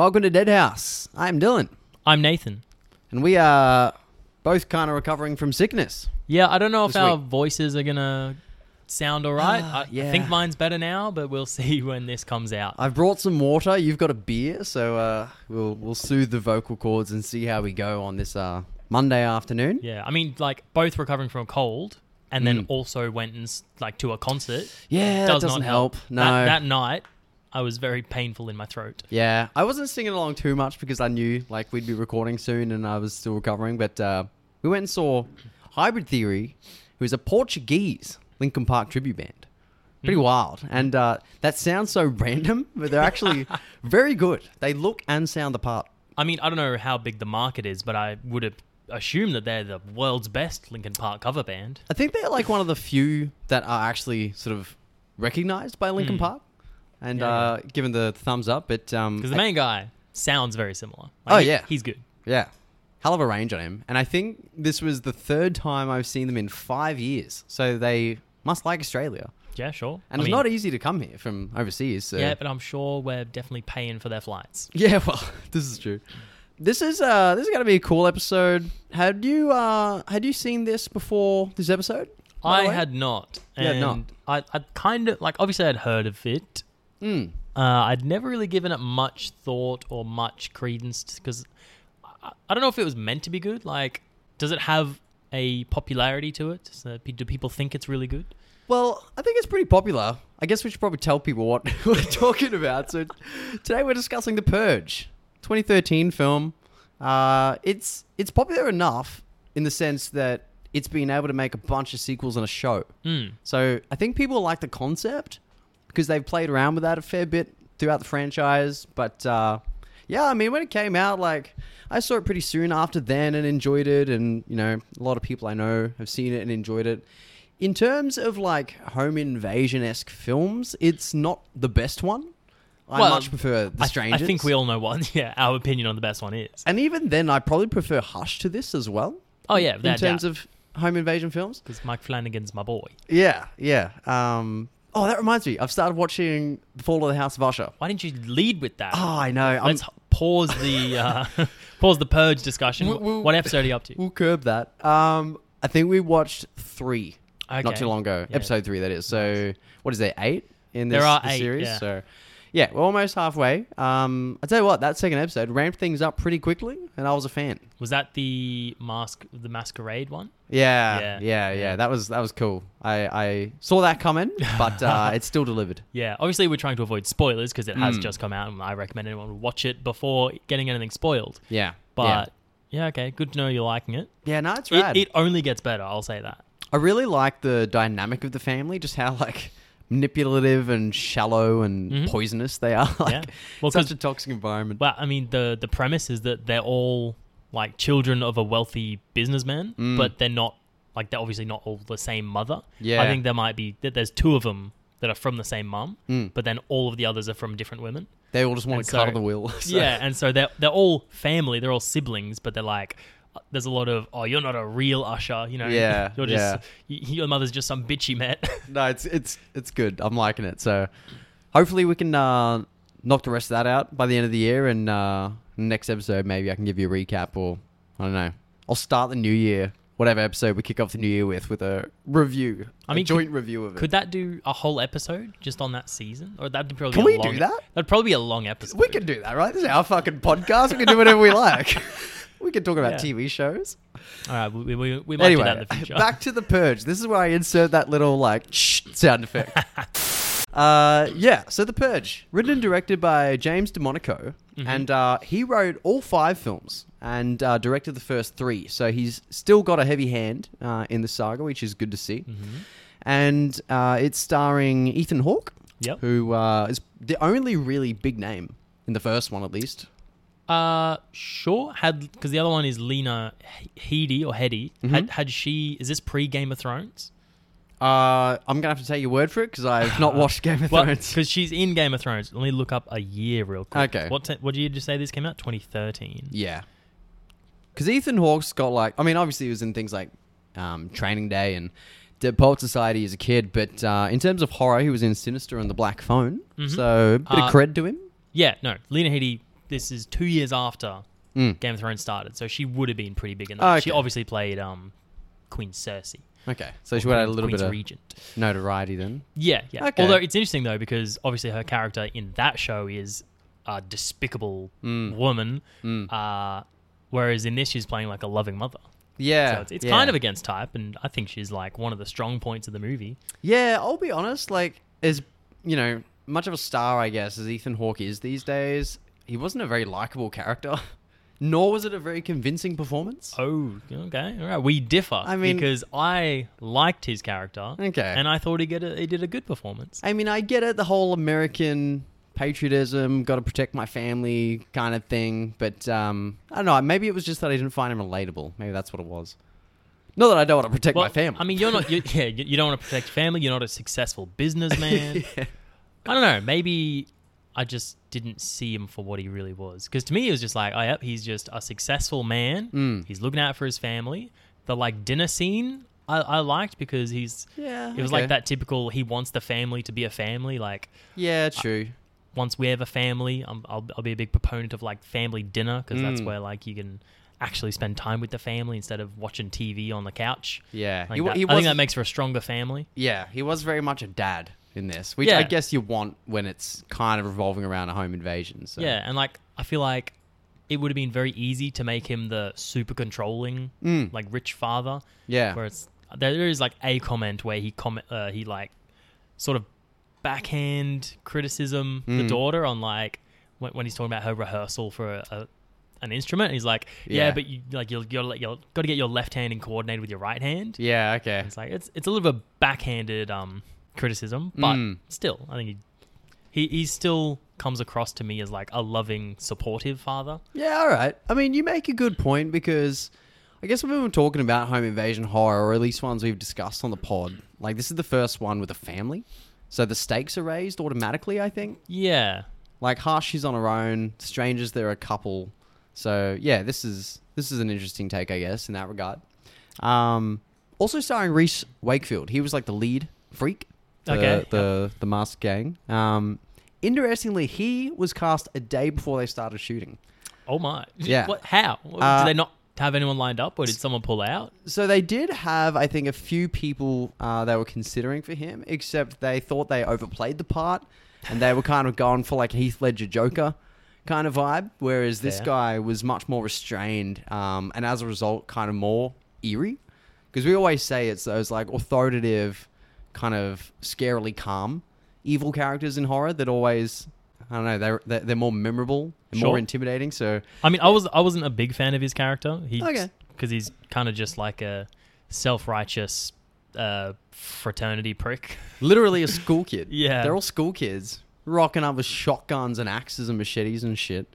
Welcome to Deadhouse. I'm Dylan, I'm Nathan. and we are both kind of recovering from sickness. Yeah, I don't know if This our week. voices are gonna sound alright. Ah, I, yeah. I think mine's better now, but we'll see when this comes out. I've brought some water. You've got a beer, so uh, we'll we'll soothe the vocal cords and see how we go on this uh, Monday afternoon. yeah, I mean, like both recovering from a cold, and then Mm. also went and s- like to a concert. Yeah, does that doesn't not help. No. That, that night, I was very painful in my throat. Yeah, I wasn't singing along too much because I knew like we'd be recording soon and I was still recovering. But uh, we went and saw Hybrid Theory, who is a Portuguese Linkin Park tribute band. Pretty Hmm. wild, and uh, that sounds so random, but they're actually very good. They look and sound the part. I mean, I don't know how big the market is, but I would have assumed that they're the world's best Linkin Park cover band. I think they're like one of the few that are actually sort of recognized by Linkin Hmm. Park, and Yeah, uh, given the thumbs up. But um, Because the I- main guy sounds very similar. Oh, he- yeah. he's good. Yeah. Hell of a range on him. And I think this was the third time I've seen them in five years. So they must like Australia. Yeah, sure. And I it's mean, not easy to come here from overseas. So. Yeah, but I'm sure we're definitely paying for their flights. Yeah, well, this is true. This is uh this is gonna be a cool episode. Had you uh had you seen this before this episode? I had not. Had not. I, I'd kind of, like, obviously I'd heard of it. Mm. Uh, I'd never really given it much thought or much credence because I, I don't know if it was meant to be good. Like, does it have a popularity to it? So, do people think it's really good? Well, I think it's pretty popular. I guess we should probably tell people what we're talking about. So today we're discussing The Purge, 2013 film. Uh, it's it's popular enough in the sense that it's been able to make a bunch of sequels and a show. Mm. So I think people like the concept because they've played around with that a fair bit throughout the franchise. But uh, yeah, I mean, when it came out, like I saw it pretty soon after then and enjoyed it, and you know, a lot of people I know have seen it and enjoyed it. In terms of like home invasion esque films, it's not the best one. I Well, much prefer The I, Strangers. I think we all know what, yeah, our opinion on the best one is. and even then, I probably prefer Hush to this as well. Oh, yeah, in terms of home invasion films. Because Mike Flanagan's my boy. Yeah, yeah. Um, oh, that reminds me. I've started watching The Fall of the House of Usher. Why didn't you lead with that? Oh, I know. I'm, Let's pause the uh, pause the purge discussion. We'll- we'll- what episode are you up to? we'll curb that. Um, I think we watched three not too long ago. Yeah. Episode three, that is. So, what is there? Eight in this, There are this eight, series. yeah. So, yeah, we're almost halfway. Um, I tell you what, that second episode ramped things up pretty quickly, and I was a fan. Was that the mask, the masquerade one? Yeah, Yeah. yeah, yeah. That was that was cool. I, I saw that coming, but uh, it's still delivered. Yeah. Obviously, we're trying to avoid spoilers because it has Mm. just come out, and I recommend anyone watch it before getting anything spoiled. Yeah, But yeah, okay, good to know you're liking it. yeah, yeah no, it's It, rad. it only gets better. I'll say that. I really like the dynamic of the family, just how like manipulative and shallow and Mhm. poisonous they are. like, Yeah. Well, such a toxic environment. Well, I mean, the the premise is that they're all like children of a wealthy businessman, Mm. but they're not like they're obviously not all the same mother. Yeah. I think there might be that there's two of them that are from the same mum, Mm. but then all of the others are from different women. They all just want And to so- cuddle the wheel. so- Yeah, and so they're they're all family, they're all siblings, but they're like. There's a lot of oh you're not a real usher you know Yeah, you're just yeah. your mother's just some bitch you met No, it's it's it's good. I'm liking it. So hopefully we can uh, knock the rest of that out by the end of the year, and uh, next episode maybe I can give you a recap, or I don't know. I'll start the new year, whatever episode we kick off the new year with, with a review. i mean, joint review of it. could that do a whole episode just on that season or that'd probably Can be we a do that? that'd probably be a long episode we can do that, right? This is our fucking podcast. We can do whatever we like. we can talk about Yeah. TV shows. All right, we, we, we might do that in Anyway, the future. back to the purge. This is where I insert that little like shh sound effect. uh, yeah. So the purge, written and directed by James DeMonaco, Mhm. and uh, he wrote all five films and uh, directed the first three. So he's still got a heavy hand uh, in the saga, which is good to see. Mhm. And uh, it's starring Ethan Hawke, Yep. who uh, is the only really big name in the first one, at least. Uh, sure. Had because the other one is Lena Headey or Heady. Mhm. Had had she? Is this pre Game of Thrones? Uh, I'm gonna have to take your word for it because I've not watched Game of Well, Thrones. because she's in Game of Thrones. Let me look up a year real quick. Okay. What t- what did you just say? This came out 2013. Yeah. Because Ethan Hawke's got like, I mean, obviously he was in things like um, Training Day and Dead Poet Society as a kid, but uh, in terms of horror, he was in Sinister and The Black Phone. Mhm. So a bit Uh, of cred to him. Yeah. No. Lena Headey this is two years after Mm. Game of Thrones started, so she would have been pretty big in that. She Okay. obviously played um, Queen Cersei. Okay, so she would have a little Queen's bit of regent. notoriety then. Yeah, yeah. Okay. Although it's interesting though because obviously her character in that show is a despicable Mm. woman, Mm. uh, whereas in this she's playing like a loving mother. Yeah, so it's, it's yeah. kind of against type, and I think she's like one of the strong points of the movie. Yeah, I'll be honest. Like, as you know, much of a star, I guess, as Ethan Hawke is these days, he wasn't a very likable character. Nor was it a very convincing performance. Oh, okay, all right. We differ. I mean- because I liked his character, Okay. and I thought he get a, he did a good performance. I mean, I get it, the whole American patriotism, got to protect my family kind of thing. But um, I don't know. Maybe it was just that I didn't find him relatable. Maybe that's what it was. Not that I don't want to protect Well, my family. I mean, you're not. You, yeah, you you don't want to protect family. You're not a successful businessman. I don't know. Maybe I just didn't see him for what he really was. Because to me, it was just like, oh, yep, he's just a successful man. Mm. He's looking out for his family. The like dinner scene, I, I liked because he's. yeah, It was okay. like that typical. He wants the family to be a family. Like Yeah, true. once we have a family, I'm, I'll I'll be a big proponent of like family dinner because that's Mm. where like you can actually spend time with the family instead of watching TV on the couch. Yeah, Like he, that- he I think that makes for a stronger family. Yeah, he was very much a dad in this, which Yeah. I guess you want when it's kind of revolving around a home invasion. So. Yeah, and like I feel like it would have been very easy to make him the super controlling, Mm. like rich father. yeah. Where it's there is like a comment where he comment uh, he like sort of backhand criticism the Mm. daughter on like when, when he's talking about her rehearsal for a, a an instrument. He's like, yeah, Yeah. but you like you're you're, you're got to get your left hand in coordinated with your right hand. Yeah. Okay. It's like it's it's a little bit backhanded um criticism, but Mm. still, I think he he he still comes across to me as like a loving, supportive father. Yeah. All right. I mean, you make a good point because I guess when we're talking about home invasion horror, or at least ones we've discussed on the pod, like this is the first one with a family, so the stakes are raised automatically. I think. Yeah, Like Hush, she's on her own. Strangers, they're a couple. So yeah, this is this is an interesting take, I guess, in that regard. Um, also starring Rhys Wakefield. He was like the lead freak. The, Okay, The the masked gang. Um, interestingly, he was cast a day before they started shooting. Oh my! Yeah. What? How? Uh, did they not have anyone lined up, or did someone pull out? So they did have, I think, a few people uh, they were considering for him, except they thought they overplayed the part, and they were kind of going for like Heath Ledger Joker kind of vibe, whereas this Fair. guy was much more restrained, um, and as a result, kind of more eerie. Because we always say it's those like authoritative, kind of scarily calm, evil characters in horror that always, I don't know, they're they're, they're more memorable and more intimidating. So I mean, I was I wasn't a big fan of his character. He Okay. because he's kind of just like a self-righteous uh, fraternity prick. Literally a school kid. Yeah. They're all school kids rocking up with shotguns and axes and machetes and shit,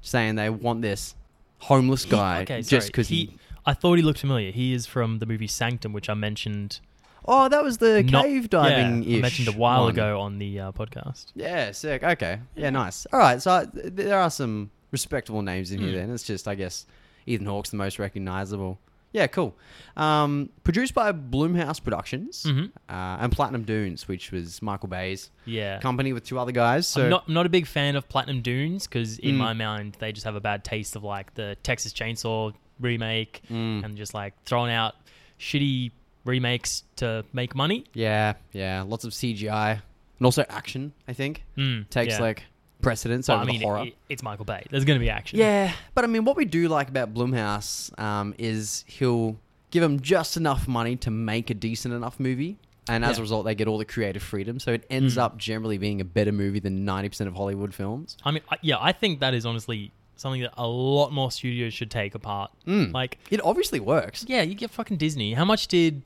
saying they want this homeless guy okay, just because he, he. I thought he looked familiar. He is from the movie Sanctum, which I mentioned. Oh, that was the not- cave diving. Yeah, I mentioned a while ago on the uh, podcast. Yeah, sick. Okay. Yeah, nice. All right. So th- there are some respectable names in here. Hmm. Then it's just, I guess, Ethan Hawke's the most recognizable. Yeah, cool. Um, produced by Blumhouse Productions hmm uh, and Platinum Dunes, which was Michael Bay's Yeah. company with two other guys. So I'm not I'm not a big fan of Platinum Dunes because in Mm. my mind they just have a bad taste of like the Texas Chainsaw remake Mm. and just like throwing out shitty remakes to make money. Yeah, yeah, lots of CGI and also action. I think Mm, takes yeah. like precedence Well, over I mean, the horror. it- it's Michael Bay. There's going to be action. yeah, but I mean, what we do like about Blumhouse um, is he'll give them just enough money to make a decent enough movie, and as Yeah. a result, they get all the creative freedom. So it ends Mm. up generally being a better movie than ninety percent of Hollywood films. I mean, I, yeah, I think that is honestly something that a lot more studios should take apart. Mm. Like, It obviously works. yeah, you get fucking Disney. How much did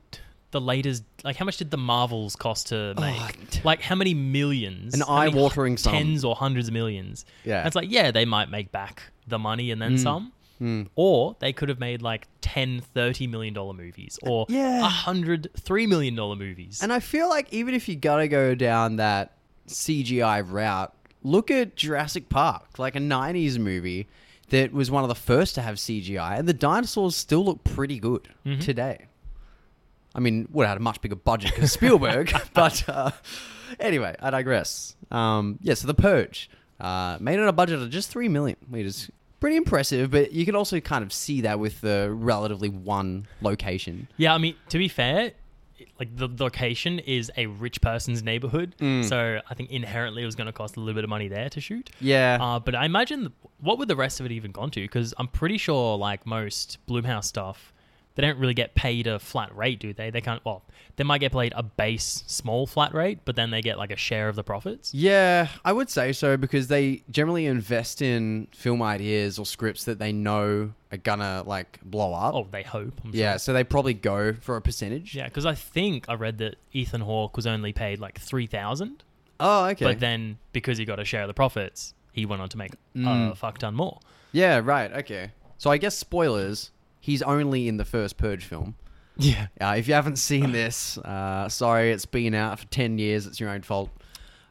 the latest, like, how much did the Marvels cost to make? Oh, like, how many millions? An eye-watering sum. Tens or hundreds of millions. Yeah. It's like, yeah, they might make back the money and then Mm. some. Mm. Or they could have made like 10, 30 million dollar movies or Yeah. a hundred, three million dollar movies. And I feel like even if you gotta go down that CGI route, look at Jurassic Park, like a '90s movie that was one of the first to have CGI, and the dinosaurs still look pretty good Mhm. today. I mean, would have had a much bigger budget because Spielberg, but uh, anyway, I digress. Um, yeah, so the Purge. Uh, made it a budget of just three million, which is pretty impressive. But you can also kind of see that with the relatively one location. Yeah, I mean, to be fair, like the location is a rich person's neighborhood, Mm. so I think inherently it was going to cost a little bit of money there to shoot. Yeah, Uh, but I imagine what would the rest of it even gone to? Because I'm pretty sure, like most Blumhouse stuff, they don't really get paid a flat rate, do they? They can't. Well, they might get paid a base small flat rate, but then they get like a share of the profits. Yeah, I would say so because they generally invest in film ideas or scripts that they know are gonna like blow up. Oh, they hope. I'm yeah, sure. so they probably go for a percentage. Yeah, because I think I read that Ethan Hawke was only paid like three thousand, Oh, okay. but then because he got a share of the profits, he went on to make Mm. a fuck ton more. yeah, right. Okay. So I guess spoilers. He's only in the first Purge film. Yeah. Uh, if you haven't seen this, uh, sorry, it's been out for 10 years. It's your own fault.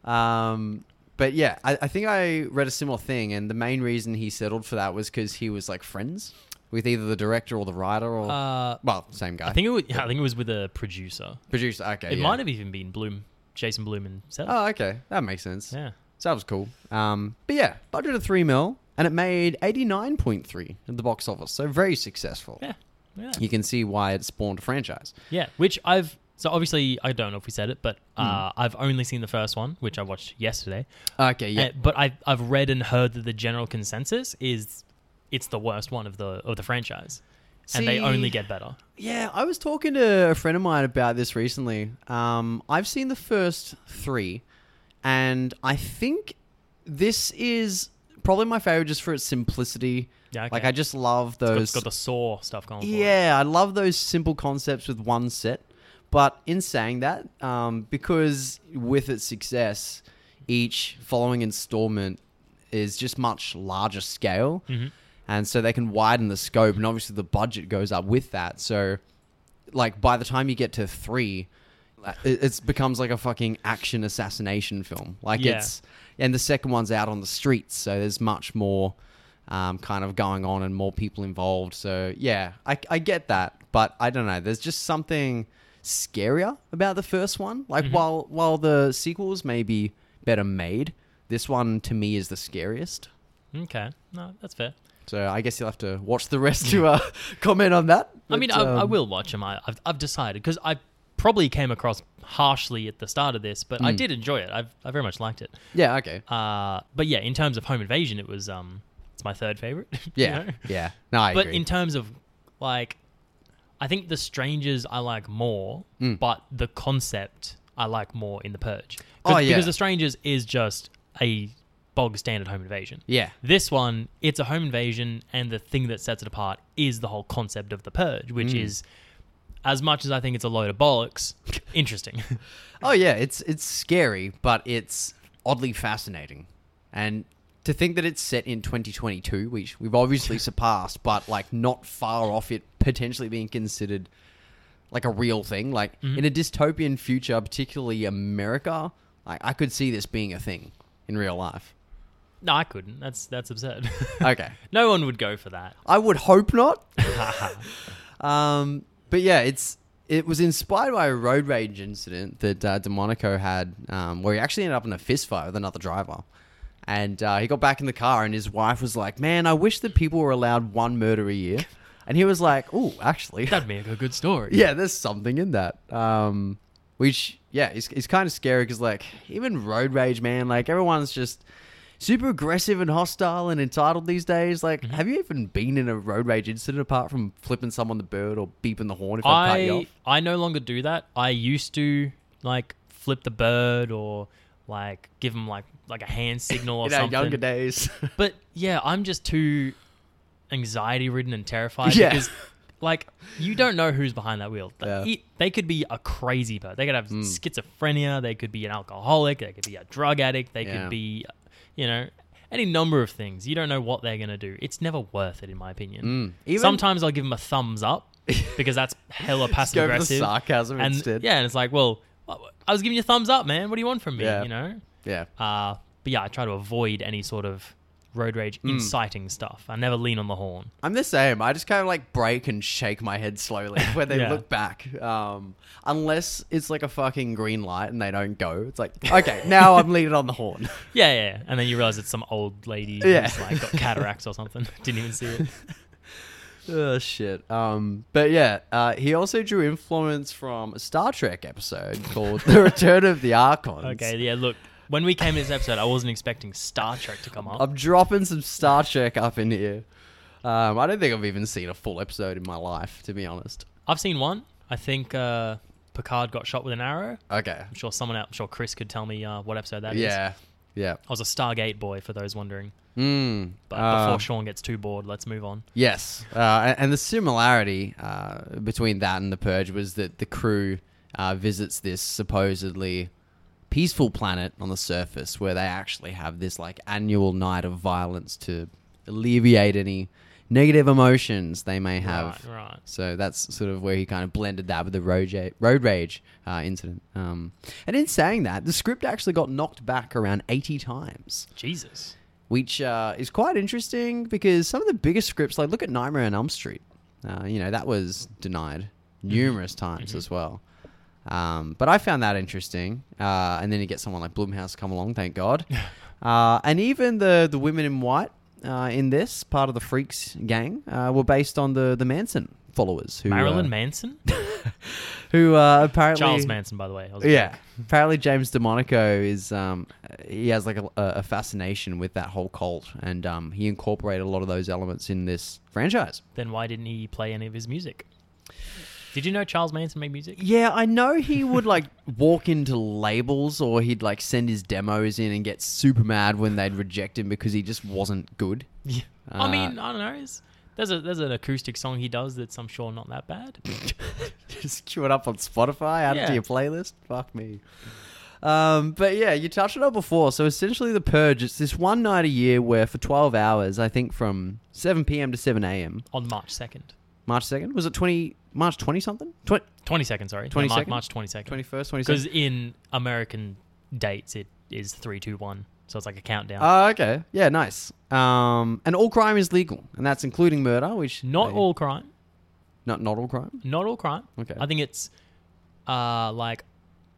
Um, but yeah, I, I think I read a similar thing, and the main reason he settled for that was because he was like friends with either the director or the writer, or Uh, well, same guy. I think it was. Yeah, I think it was with a producer. producer. Okay, it yeah. might have even been Blum, Jason Blum himself. Oh, okay, that makes sense. yeah. So that was cool. Um, but yeah, budget of three mil, and it made 89.3 at the box office, so very successful. Yeah. Yeah. You can see why it spawned a franchise. Yeah, which I've so obviously I don't know if we said it, but uh, Hmm. I've only seen the first one, which I watched yesterday. Okay, yeah. Uh, but I I've read and heard that the general consensus is it's the worst one of the of the franchise, and they only get better. Yeah, I was talking to a friend of mine about this recently. Um, I've seen the first three, and I think this is probably my favorite just for its simplicity. Yeah, okay. Like I just love It's got, those. it's got the saw stuff going. yeah, I love those simple concepts with one set. But in saying that, um, because with its success, each following installment is just much larger scale Mhm. and so they can widen the scope and obviously the budget goes up with that so like by the time you get to three uh, it becomes like a fucking action assassination film like Yeah. it's and the second one's out on the streets so there's much more um, kind of going on and more people involved so yeah I, I get that but i don't know there's just something scarier about the first one like while while the sequels may be better made this one to me is the scariest Okay, no, that's fair. so I guess you'll have to watch the rest to uh, comment on that. I mean, But, I, I um, will watch them. I, I've I've decided because I probably came across harshly at the start of this, but I Mm. did enjoy it. I've I very much liked it. Yeah. Okay. Uh, but yeah, in terms of Home Invasion, it was um, it's my third favorite. you Yeah. know? Yeah. No, I but agree. in terms of like, I think the Strangers I like more, Mm. but the concept I like more in the Purge. Oh, yeah. because the Strangers is just a bog standard home invasion. yeah. This one, it's a home invasion, and the thing that sets it apart is the whole concept of the purge, which Mm. is, as much as I think it's a load of bollocks, interesting. Oh yeah. It's it's scary, but it's oddly fascinating, and to think that it's set in 2022, which we've obviously surpassed, but like not far off it potentially being considered like a real thing. Like Mhm. in a dystopian future, particularly America, like I could see this being a thing in real life. no, I couldn't. That's that's absurd. Okay. no one would go for that. I would hope not. Um, but yeah, it's it was inspired by a road rage incident that uh, DeMonaco had, um, where he actually ended up in a fist fight with another driver, and uh, he got back in the car, and his wife was like, "Man, I wish that people were allowed one murder a year," and he was like, "Oh, actually, That'd make a good story. yeah, there's something in that." Um, which yeah, it's, it's kind of scary because like even road rage, man, like everyone's just super aggressive and hostile and entitled these days. Like, Mm-hmm. have you even been in a road rage incident apart from flipping someone the bird or beeping the horn if they cut you I off? I no longer do that. I used to like flip the bird or like give them like like a hand signal or In our younger days. But yeah, I'm just too anxiety ridden and terrified Yeah. because like you don't know who's behind that wheel. Th- Yeah. he- They could be a crazy person. They could have Mm. schizophrenia. They could be an alcoholic. They could be a drug addict. They Yeah. could be, you know, any number of things. You don't know what they're gonna do. It's never worth it, in my opinion. Mm. Even- Sometimes I'll give them a thumbs up because that's hella passive go for the aggressive. sarcasm And instead. yeah, and it's like, well, I was giving you a thumbs up, man. What do you want from me? Yeah. You know. Yeah. Uh, but yeah, I try to avoid any sort of road rage Hmm. inciting stuff. I never lean on the horn. I'm the same. I just kind of like break and shake my head slowly when they Yeah. look back. Um, unless it's like a fucking green light and they don't go. It's like, okay, now I'm leaning on the horn. Yeah, yeah, yeah. And then you realize it's some old lady Yeah. who's like got cataracts or something. Didn't even see it. oh shit. Um, but yeah, uh, he also drew influence from a Star Trek episode called "The Return of the Archons." Okay, yeah, look. When we came to this episode, I wasn't expecting Star Trek to come up. I'm dropping some Star Trek up in here. Um, I don't think I've even seen a full episode in my life, to be honest. I've seen one. I think uh, Picard got shot with an arrow. Okay. I'm sure someone else, I'm sure Chris could tell me uh, what episode that is. Yeah. Yeah. I was a Stargate boy, for those wondering. Mm, But uh, before Sean gets too bored, let's move on. Yes, uh, and- and the similarity uh, between that and the Purge was that the crew uh, visits this supposedly peaceful planet on the surface, where they actually have this like annual night of violence to alleviate any negative emotions they may have. Right, right. So that's sort of where he kind of blended that with the road, ja- road rage uh, incident. Um, and in saying that, the script actually got knocked back around 80 times Jesus. which uh, is quite interesting because some of the biggest scripts, like look at Nightmare on Elm Street, uh, you know that was denied numerous times as well. Um, but I found that interesting, uh, and then you get someone like Blumhouse come along, thank God, uh, and even the the women in white uh, in this part of the Freaks gang uh, were based on the the Manson followers who Marilyn uh, Manson? who uh, apparently Charles Manson, by the way. I was a yeah. Apparently, James DeMonaco is um, he has like a, a fascination with that whole cult, and um, he incorporated a lot of those elements in this franchise. Then why didn't he play any of his music? Did you know Charles Manson made music? Yeah, I know he would like walk into labels, or he'd like send his demos in and get super mad when they'd reject him because he just wasn't good. Yeah. Uh, I mean, I don't know. There's a there's an acoustic song he does that's I'm sure not that bad. just queue it up on Spotify, add it to your playlist. Fuck me. Um, but yeah, you touched on it before. So essentially, the purge. It's this one night a year where for twelve hours, I think from seven p.m. to seven a.m. On March second, March second was it twenty March twenty something Twenty twenty second, sorry, 22nd? March, March twenty second. twenty first twenty Because in American dates, it is three, two, one. So it's like a countdown. Oh, okay. Yeah, nice. Um, and all crime is legal, and that's including murder, which not they- all crime. not not all crime. Not all crime. Okay. I think it's uh like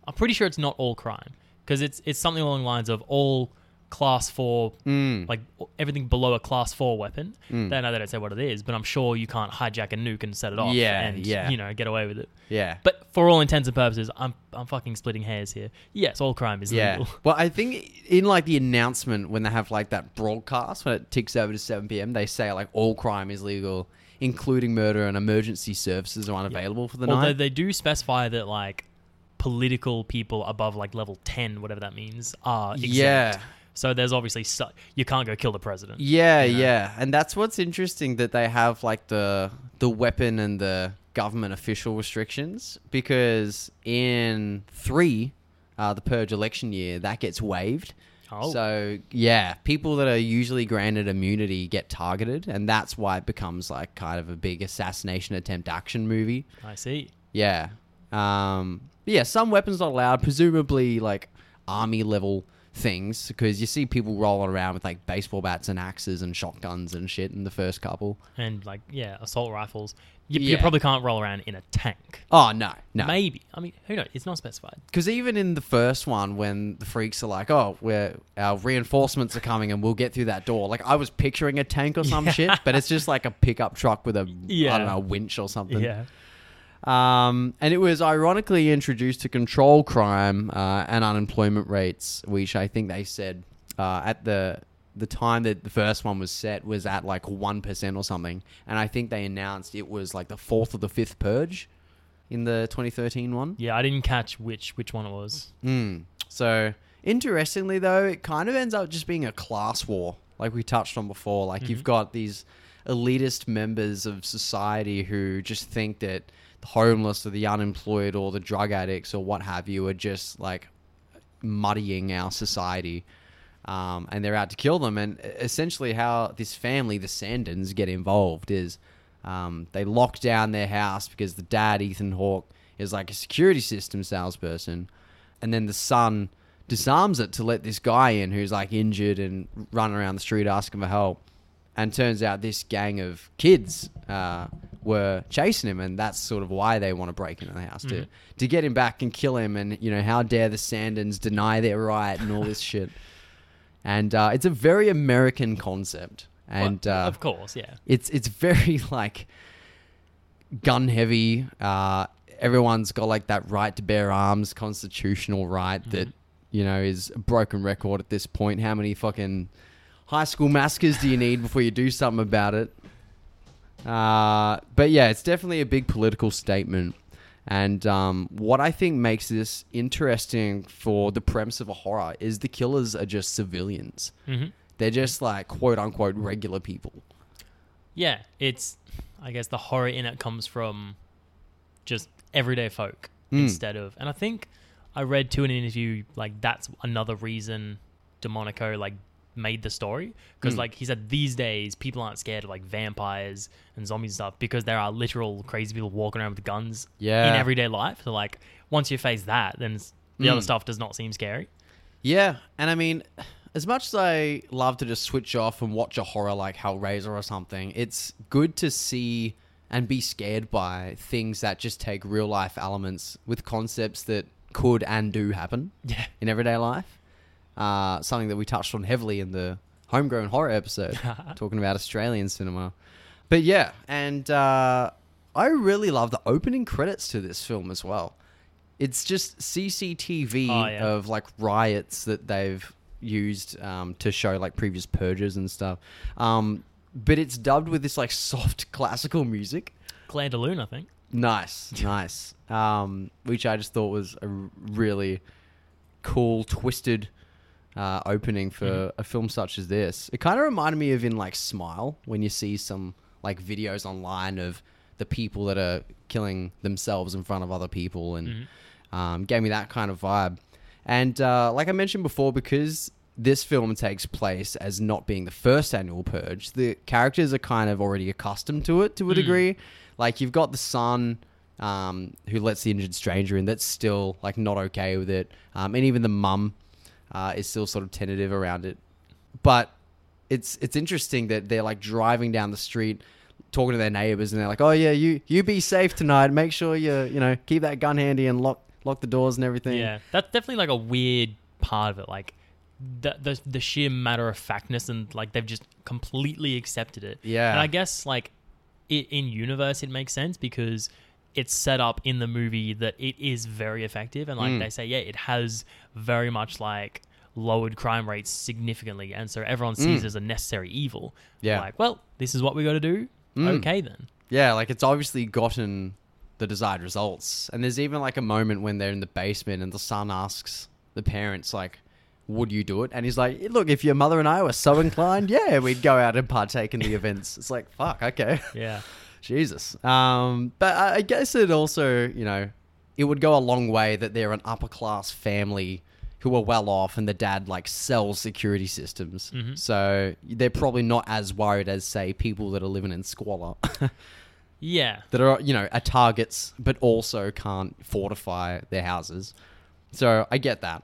I'm pretty sure it's not all crime because it's it's something along the lines of all class four Mm. like everything below a class four weapon. Mm. They know they don't say what it is, but I'm sure you can't hijack a nuke and set it off. Yeah, and yeah. you know get away with it. yeah. But for all intents and purposes, I'm I'm fucking splitting hairs here. Yes, all crime is Yeah. legal. Well, I think in like the announcement when they have like that broadcast when it ticks over to 7 p.m., they say like all crime is legal, including murder and emergency services are unavailable for the Although night. Although they do specify that like political people above like level ten, whatever that means, are exempt. Yeah. So there's obviously su- you can't go kill the president. Yeah, you know? yeah, and that's what's interesting that they have like the the weapon and the government official restrictions because in three, uh, the purge election year that gets waived. Oh. So yeah, people that are usually granted immunity get targeted, and that's why it becomes like kind of a big assassination attempt action movie. I see. Yeah, um, yeah, some weapons not allowed, presumably like army level things, because you see people rolling around with like baseball bats and axes and shotguns and shit in the first couple. And like yeah, assault rifles. You, you probably can't roll around in a tank. Oh no, no, Maybe. I mean, who knows? It's not specified. because even in the first one, when the freaks are like, "Oh, we're our reinforcements are coming and we'll get through that door," like I was picturing a tank or some Yeah. shit, but it's just like a pickup truck with a I Yeah. don't know winch or something. Yeah. Um, and it was ironically introduced to control crime uh, and unemployment rates, which I think they said uh, at the the time that the first one was set was at like one percent or something. And I think they announced it was like the fourth or the fifth purge in the 2013 one. Yeah, I didn't catch which which one it was. Mm. So interestingly, though, it kind of ends up just being a class war, like we touched on before. Like you've got these elitist members of society who just think that the homeless or the unemployed or the drug addicts or what have you are just like muddying our society. Um, and they're out to kill them. And essentially, how this family, the Sandins, get involved is um, they lock down their house because the dad, Ethan Hawke, is like a security system salesperson, and then the son disarms it to let this guy in who's like injured and running around the street asking for help. And turns out this gang of kids uh, were chasing him, and that's sort of why they want to break into the house to Mhm. to get him back and kill him. And you know, how dare the Sandins deny their right and all this shit. And uh, it's a very American concept, and Well, uh, of course, yeah. it's it's very like gun heavy. Uh, everyone's got like that right to bear arms, constitutional right that you know is a broken record at this point. How many fucking high school massacres do you need before you do something about it? Uh, but yeah, it's definitely a big political statement. And um, what I think makes this interesting for the premise of a horror is the killers are just civilians. hmm They're just like quote unquote regular people. Yeah, it's. I guess the horror in it comes from just everyday folk Mm. instead of. And I think I read too in an interview like that's another reason DeMonaco like made the story because Mm. like he said these days people aren't scared of like vampires and zombies and stuff because there are literal crazy people walking around with guns Yeah. in everyday life. So like once you face that, then the Mm. other stuff does not seem scary. Yeah, and I mean, as much as I love to just switch off and watch a horror like Hellraiser or something, it's good to see and be scared by things that just take real life elements with concepts that could and do happen Yeah. in everyday life. Uh, something that we touched on heavily in the homegrown horror episode, talking about Australian cinema. But yeah, and uh, I really love the opening credits to this film as well. It's just CCTV Oh, yeah. of like riots that they've used um, to show like previous purges and stuff. Um, but it's dubbed with this like soft classical music. Clair de Lune, I think. Nice, nice. Um, which I just thought was a really cool, twisted uh, opening for Mhm. a film such as this. It kind of reminded me of in like Smile when you see some like videos online of the people that are killing themselves in front of other people, and Mhm. um, gave me that kind of vibe. And uh, like I mentioned before, because this film takes place as not being the first annual purge, the characters are kind of already accustomed to it to a Mm. degree. Like you've got the son um, who lets the injured stranger in, that's still like not okay with it, um, and even the mum uh, is still sort of tentative around it. But it's it's interesting that they're like driving down the street talking to their neighbors and they're like oh yeah you you be safe tonight make sure you you know keep that gun handy and lock lock the doors and everything Yeah, that's definitely like a weird part of it. Like the the, the sheer matter of factness and like they've just completely accepted it. Yeah. and I guess like it in universe it makes sense because it's set up in the movie that it is very effective and like Mm. they say yeah it has very much like lowered crime rates significantly and so everyone sees Mm. it as a necessary evil Yeah. like well this is what we got to do Mm. okay then Yeah, like it's obviously gotten the desired results. And there's even like a moment when they're in the basement and the son asks the parents like would you do it? And he's like, "Look, if your mother and I were so inclined, yeah, we'd go out and partake in the events." It's like, "Fuck, okay." yeah Jesus. Um, but I I guess it also, you know, it would go a long way that they're an upper class family who are well off and the dad like sells security systems. Mhm. So they're probably not as worried as say people that are living in squalor. yeah that are, you know, are targets but also can't fortify their houses. So I get that.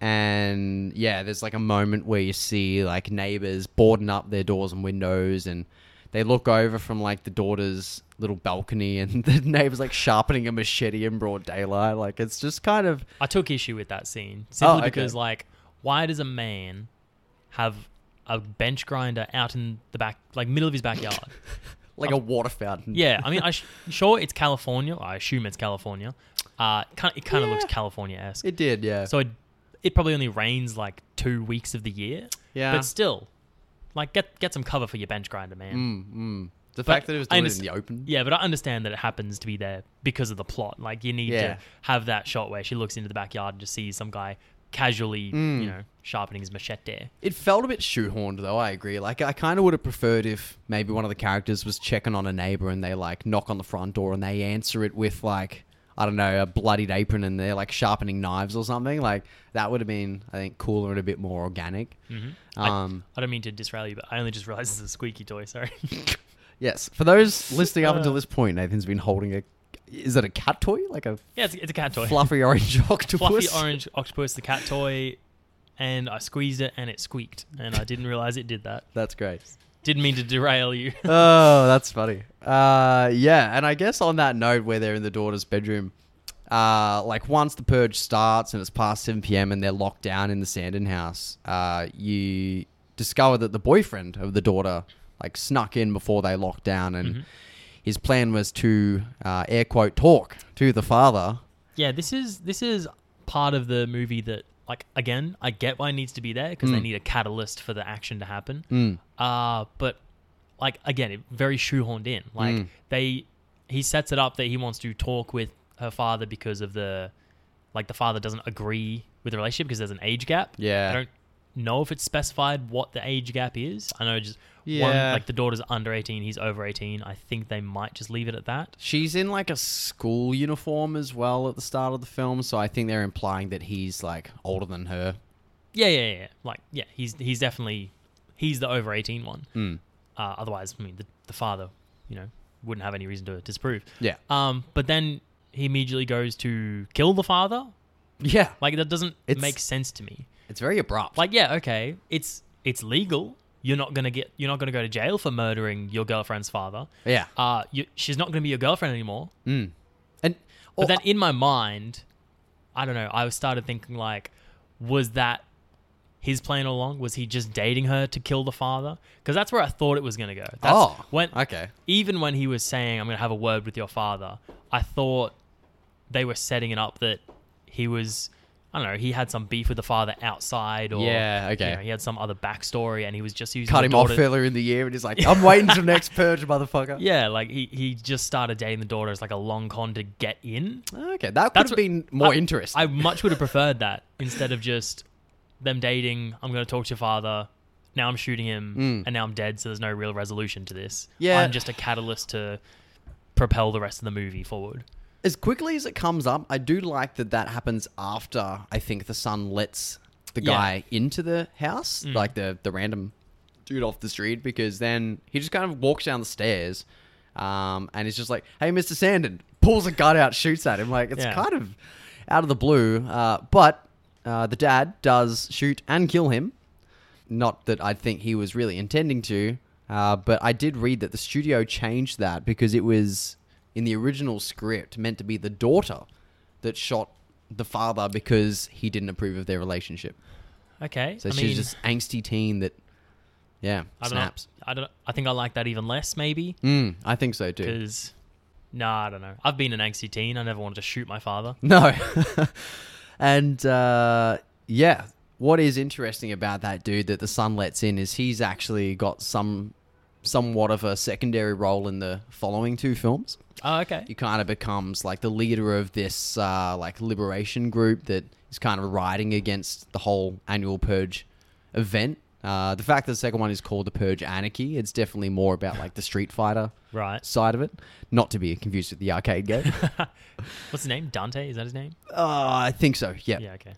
And yeah, there's like a moment where you see like neighbors boarding up their doors and windows and they look over from like the daughter's little balcony and the neighbor's like sharpening a machete in broad daylight. Like it's just kind of I took issue with that scene simply Oh, okay. because, like, why does a man have a bench grinder out in the back, like middle of his backyard? like a water fountain. yeah, I mean, I sh- sure it's California. I assume it's California. Uh, it kind of Yeah. looks California esque. It did, yeah. So it, it probably only rains like two weeks of the year. yeah. But still, like, get get some cover for your bench grinder, man. mm, mm. The But fact that it was doing in the open. Yeah, but I understand that it happens to be there because of the plot. Like you need Yeah. to have that shot where she looks into the backyard and just sees some guy casually, Mm. you know, sharpening his machete. It felt a bit shoehorned, though. I agree. Like, I kind of would have preferred if maybe one of the characters was checking on a neighbor and they like knock on the front door and they answer it with like I don't know a bloodied apron and they're like sharpening knives or something. Like that would have been, I think, cooler and a bit more organic. hmm Um, I, I don't mean to disrail you, but I only just realized it's a squeaky toy. Sorry. yes, for those listening up Uh. until this point, Nathan's been holding a is it a cat toy? Like a Yeah, it's, it's a cat toy. fluffy orange octopus? Fluffy orange octopus, the cat toy, and I squeezed it and it squeaked, and I didn't realize it did that. That's great. Didn't mean to derail you. oh, that's funny. Uh, yeah, and I guess on that note, where they're in the daughter's bedroom, uh, like once the purge starts and it's past seven p.m. and they're locked down in the Sandin house, uh, you discover that the boyfriend of the daughter like snuck in before they locked down, and Mhm. his plan was to uh, air quote talk to the father. Yeah, this is this is part of the movie that, like, again, I get why it needs to be there because they Mm. need a catalyst for the action to happen. Mm. Uh, but like again, it very shoehorned in. Like Mm. they, he sets it up that he wants to talk with her father because of the, like the father doesn't agree with the relationship because there's an age gap. Yeah. I don't know if it's specified what the age gap is. I know just one Yeah. like the daughter's under eighteen, he's over eighteen. I think they might just leave it at that. She's in like a school uniform as well at the start of the film, so I think they're implying that he's like older than her. Yeah, yeah, yeah. Like yeah, he's he's definitely he's the over eighteen one. Mm. Uh, otherwise, I mean, the, the father, you know, wouldn't have any reason to disprove. Yeah. Um, but then he immediately goes to kill the father. Yeah. Like that doesn't It's- make sense to me. It's very abrupt. Like, yeah, okay, it's it's legal. You're not gonna get you're not gonna go to jail for murdering your girlfriend's father. yeah. Uh, you, she's not gonna be your girlfriend anymore. Mm. And But oh, then in my mind, I don't know. I started thinking like, was that his plan all along? Was he just dating her to kill the father? Because that's where I thought it was gonna go. That's oh, when okay. even when he was saying, "I'm gonna have a word with your father," I thought they were setting it up that he was. I don't know. He had some beef with the father outside, or Yeah, okay. you know, he had some other backstory, and he was just using Cut him off daughter- earlier in the year, and he's like, "I'm waiting till next purge, motherfucker." Yeah, like he, he just started dating the daughter as like a long con to get in. Okay, that could That's have been more I- interesting. I much would have preferred that instead of just them dating. I'm going to talk to your father. Now I'm shooting him, Mm. and now I'm dead. So there's no real resolution to this. Yeah. I'm just a catalyst to propel the rest of the movie forward. As quickly as it comes up, I do like that that happens after I think the son lets the Yeah. guy into the house, Mm. like the the random dude off the street, because then he just kind of walks down the stairs, um, and he's just like, "Hey, Mister Sandin," pulls a gun out, shoots at him. Like it's Yeah. kind of out of the blue, uh, but uh, the dad does shoot and kill him. Not that I think he was really intending to, uh, but I did read that the studio changed that because it was in the original script meant to be the daughter that shot the father because he didn't approve of their relationship. Okay, So I she's mean, just angsty teen that, yeah, I don't snaps. know. I don't. I think I like that even less, maybe, Mm, I think so too. because. No, I don't know. I've been an angsty teen. I never wanted to shoot my father. No. and uh, yeah, what is interesting about that dude that the son lets in is he's actually got some somewhat of a secondary role in the following two films. Oh, okay. He kind of becomes like the leader of this uh, like liberation group that is kind of riding against the whole annual purge event. Uh, the fact that the second one is called the Purge Anarchy, it's definitely more about like the Street Fighter Right. side of it, not to be confused with the arcade game. What's his name? Dante? Is that his name? uh, I think so. Yeah. Yeah. Okay.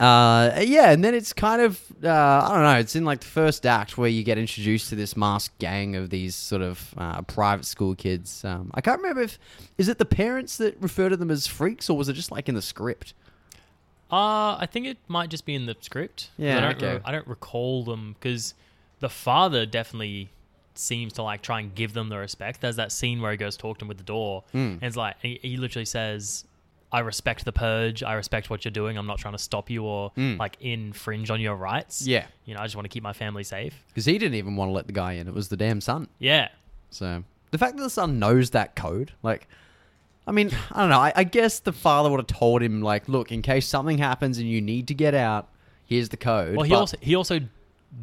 Uh, yeah, and then it's kind of uh, I don't know. It's in like the first act where you get introduced to this masked gang of these sort of uh, private school kids. Um, I can't remember if is it the parents that refer to them as freaks or was it just like in the script? Uh, I think it might just be in the script. Yeah, I don't, okay. re- I don't recall them because the father definitely seems to like try and give them the respect. There's that scene where he goes talk to him with the door, Hmm. and it's like he, he literally says, "I respect the purge. I respect what you're doing. I'm not trying to stop you or Mm. like infringe on your rights. Yeah, you know, I just want to keep my family safe. because he didn't even want to let the guy in. It was the damn son. Yeah, So the fact that the son knows that code, like, I mean, I don't know. I, I guess the father would have told him, like, look, in case something happens and you need to get out, here's the code. Well, he But- also he also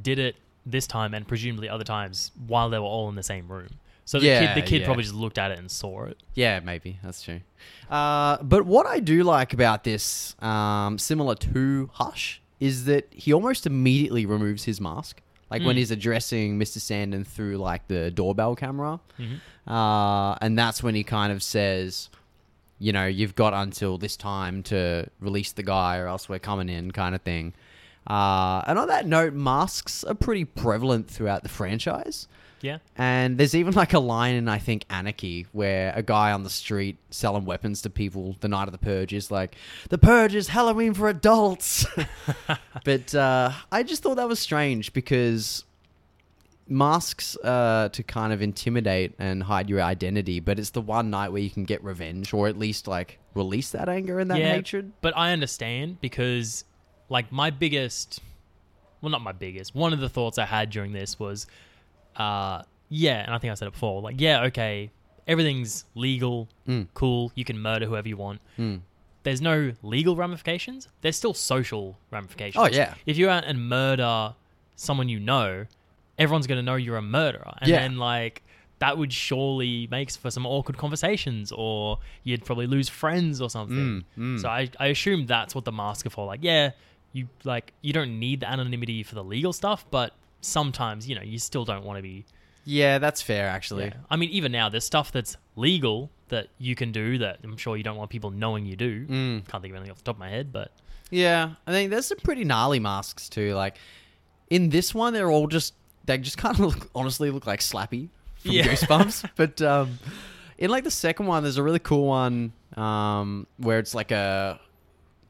did it this time and presumably other times while they were all in the same room. So the Yeah, kid the kid yeah. probably just looked at it and saw it. Yeah, maybe that's true. Uh, but what I do like about this, um, similar to Hush, is that he almost immediately removes his mask. Like when Mm. he's addressing Mr. Sandin through like the doorbell camera, Mhm. uh, and that's when he kind of says, you know, you've got until this time to release the guy, or else we're coming in, kind of thing. Uh, and on that note, masks are pretty prevalent throughout the franchise. Yeah. And there's even like a line in I think Anarchy where a guy on the street selling weapons to people the night of the purge is like, "The purge is Halloween for adults." but uh, I just thought that was strange because masks uh, to kind of intimidate and hide your identity, but it's the one night where you can get revenge or at least like release that anger and that yeah, hatred. But I understand because, like, my biggest, well, not my biggest, one of the thoughts I had during this was, uh, yeah, and I think I said it before, like, yeah, okay, everything's legal, Mm. cool, you can murder whoever you want. Mm. There's no legal ramifications. There's still social ramifications. Oh, yeah. If you out and murder someone you know, everyone's going to know you're a murderer. And Yeah. then, like, that would surely make for some awkward conversations, or you'd probably lose friends or something. Mm, mm. So I, I assume that's what the masks are for. Like, yeah, you like you don't need the anonymity for the legal stuff, but sometimes you know you still don't want to be. Yeah, that's fair actually. Yeah. I mean, even now, there's stuff that's legal that you can do that I'm sure you don't want people knowing you do. Mm. Can't think of anything off the top of my head, but Yeah, I think there's some pretty gnarly masks too. Like in this one, they're all just they just kind of look, honestly look like Slappy from Yeah. Goosebumps. but um, in like the second one, there's a really cool one um, where it's like a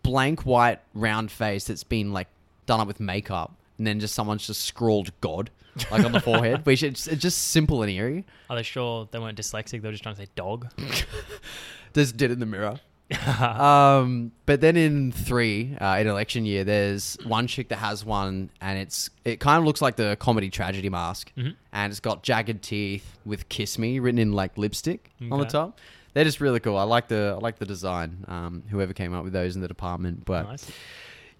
blank white round face that's been like done up with makeup, and then just someone's just scrawled God like on the forehead, which it's, it's just simple and eerie. are they sure they weren't dyslexic? They were just trying to say dog. Just did it in the mirror. um, but then in three, uh, in election year, there's one chick that has one, and it's it kind of looks like the comedy tragedy mask, Mhm. and it's got jagged teeth with "Kiss Me" written in like lipstick on the top. They're just really cool. I like the I like the design. Um, whoever came up with those in the department, but nice.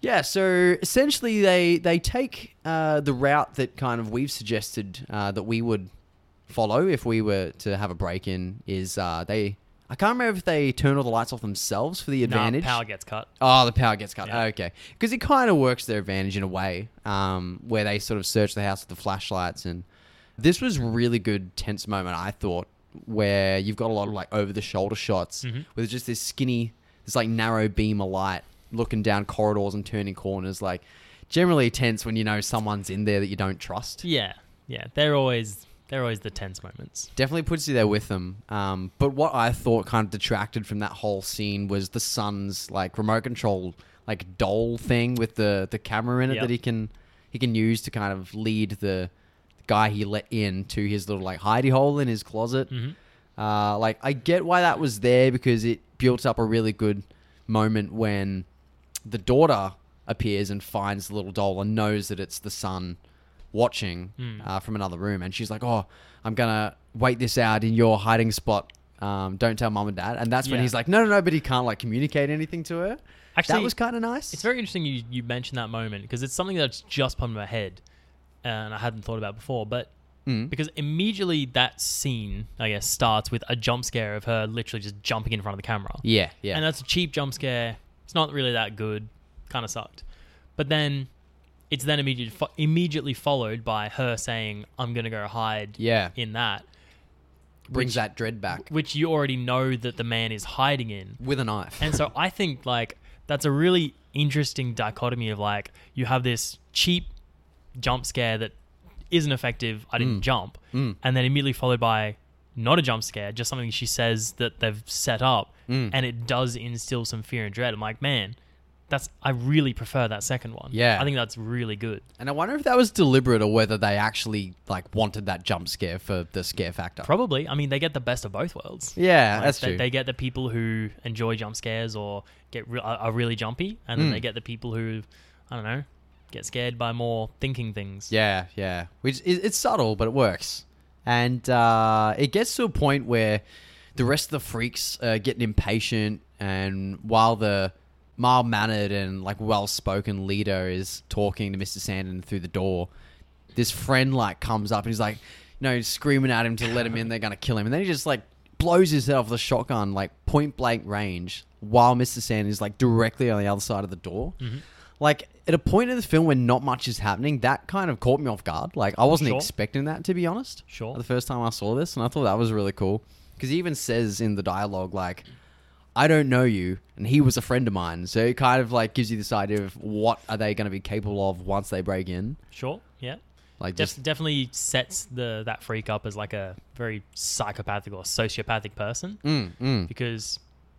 Yeah, so essentially they they take uh, the route that kind of we've suggested uh, that we would follow if we were to have a break in is uh, they I can't remember if they turn all the lights off themselves for the advantage. advantage. power gets cut. Oh, the power gets cut. Yeah. Okay, because it kind of works to their advantage in a way, um, where they sort of search the house with the flashlights, and this was really good tense moment I thought, where you've got a lot of like over the shoulder shots Mhm. with just this skinny, this like narrow beam of light looking down corridors and turning corners, like generally tense when you know someone's in there that you don't trust. Yeah, yeah. They're always they're always the tense moments. Definitely puts you there with them. Um, but what I thought kind of detracted from that whole scene was the son's like remote control like doll thing with the the camera in it Yep. that he can he can use to kind of lead the guy he let in to his little like hidey hole in his closet. hmm Uh, like I get why that was there because it built up a really good moment when the daughter appears and finds the little doll and knows that it's the son watching Mm. uh, from another room, and she's like, "Oh, I'm gonna wait this out in your hiding spot. Um, don't tell mom and dad." And that's when Yeah. he's like, "No, no, no," but he can't like communicate anything to her. Actually, that was kind of nice. It's very interesting you, you mentioned that moment because it's something that's just popped in my head and I hadn't thought about before. But Mm. because immediately that scene, I guess, starts with a jump scare of her literally just jumping in front of the camera. yeah, yeah, And that's a cheap jump scare. It's not really that good. Kind of sucked. But then it's then immediately, fo- immediately followed by her saying, I'm going to go hide yeah. in that, Brings which- that dread back which you already know that the man is hiding in. with a knife. And so I think like that's a really interesting dichotomy of like you have this cheap jump scare that isn't effective. I didn't Mm. jump, Mm. and then immediately followed by not a jump scare, just something she says that they've set up, Mm. and it does instill some fear and dread. I'm like, man, that's I really prefer that second one. Yeah. I think that's really good. And I wonder if that was deliberate or whether they actually like wanted that jump scare for the scare factor. Probably. I mean, they get the best of both worlds. yeah, Like, that's they, true. They get the people who enjoy jump scares or get re- are really jumpy, and then Mm. they get the people who, I don't know, get scared by more thinking things. yeah, yeah. Which is, it's subtle, but it works. And uh, it gets to a point where the rest of the freaks are getting impatient, and while the mild mannered and like well spoken leader is talking to Mr. Sandin through the door, this friend like comes up and he's like, you know, screaming at him to let him in. They're gonna kill him, and then he just like blows his head off with a shotgun, like point blank range, while Mr. Sandin is like directly on the other side of the door. Mhm. Like at a point in the film when not much is happening, that kind of caught me off guard. Like I wasn't Sure. expecting that to be honest. Sure. The first time I saw this, and I thought that was really cool because he even says in the dialogue like. I don't know you, and he was a friend of mine. So it kind of like gives you this idea of what are they going to be capable of once they break in. Sure. Yeah. Like Def- just definitely sets the that freak up as like a very psychopathic or sociopathic person mm, mm. because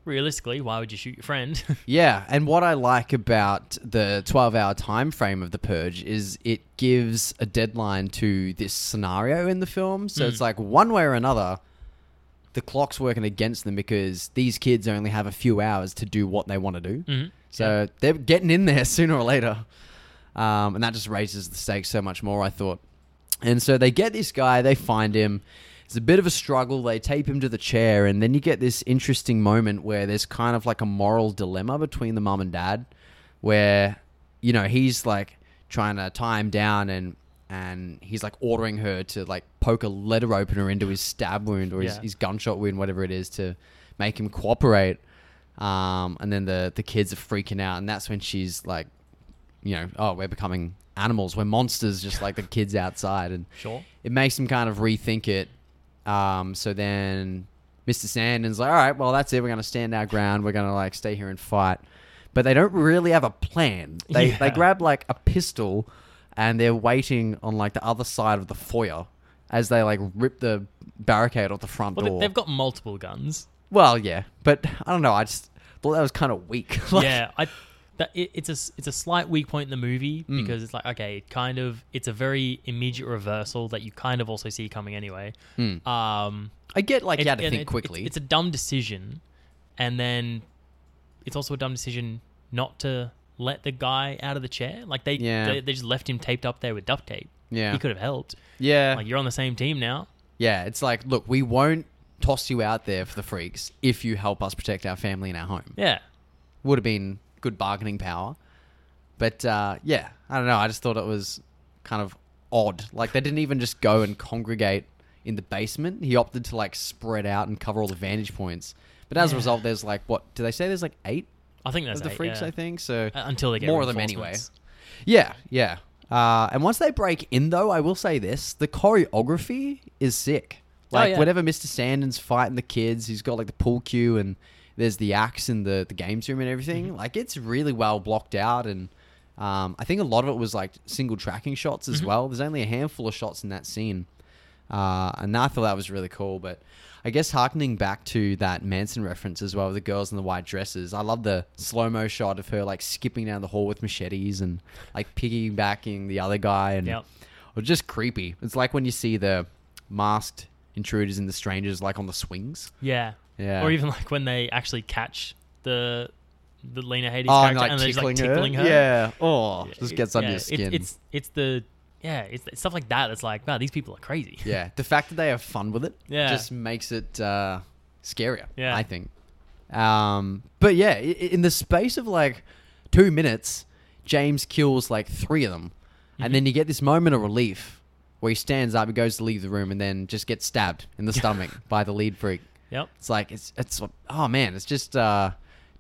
realistically, why would you shoot your friend? Yeah, and what I like about the 12-hour time frame of the purge is it gives a deadline to this scenario in the film. So Mm. it's like one way or another the clock's working against them because these kids only have a few hours to do what they want to do. Mhm. So they're getting in there sooner or later. Um, and that just raises the stakes so much more, I thought. And so they get this guy, they find him. It's a bit of a struggle. They tape him to the chair, and then you get this interesting moment where there's kind of like a moral dilemma between the mum and dad, where, you know, he's like trying to tie him down and and he's like ordering her to like poke a letter opener into his stab wound or his, Yeah. his gunshot wound, whatever it is, to make him cooperate. Um, and then the the kids are freaking out, and that's when she's like, you know, oh, we're becoming animals, we're monsters, just like the kids outside, and Sure. it makes him kind of rethink it. Um, so then Mr. Sandin's like, all right, well, that's it. We're going to stand our ground. We're going to like stay here and fight. But they don't really have a plan. They, they grab like a pistol and they're waiting on like the other side of the foyer as they like rip the barricade off the front Well, door. they've got multiple guns. well, yeah, but I don't know. I just thought that was kind of weak. Like- yeah, I that it, it's a it's a slight weak point in the movie Mm. because it's like okay, it kind of it's a very immediate reversal that you kind of also see coming anyway. Hmm. Um, I get like it- you had to think it- quickly. It's, it's a dumb decision, and then it's also a dumb decision not to let the guy out of the chair. Like they Yeah. they, they just left him taped up there with duct tape. yeah, He could have helped. yeah. Like you're on the same team now. Yeah, it's like, look, we won't toss you out there for the freaks if you help us protect our family and our home. Yeah. Would have been good bargaining power. But uh, yeah, I don't know. I just thought it was kind of odd. Like they didn't even just go and congregate in the basement. He opted to like spread out and cover all the vantage points. But as a result, there's like what? Do they say there's like eight I think that's the eight, freaks? yeah. I think so. Uh, until they get more of them anyway. Yeah, yeah. Uh, and once they break in, though, I will say this: the choreography is sick. Oh, Like yeah. whenever Mr. Sandin's fighting the kids, he's got like the pool cue and there's the axe and the the games room and everything. Mm-hmm. Like it's really well blocked out, and um, I think a lot of it was like single tracking shots as Mhm. well. There's only a handful of shots in that scene, uh, and I thought that was really cool. But I guess harkening back to that Manson reference as well, the girls in the white dresses. I love the slow mo shot of her like skipping down the hall with machetes and like piggybacking the other guy, and Yep. or just creepy. It's like when you see the masked intruders and the strangers like on the swings. Yeah. Yeah. Or even like when they actually catch the the Lena Headey oh, character and like and they're just like tickling her. Yeah. Oh, just gets under yeah, your it's- skin. It's it's the yeah, it's it's stuff like that that's like, wow, these people are crazy. yeah. The fact that they have fun with it Yeah. just makes it uh, scarier. Yeah. I think. Um, but yeah, in the space of like two minutes, James kills like three of them, Mhm. and then you get this moment of relief where he stands up, he goes to leave the room, and then just gets stabbed in the stomach by the lead freak. Yep. It's like it's it's oh man, it's just uh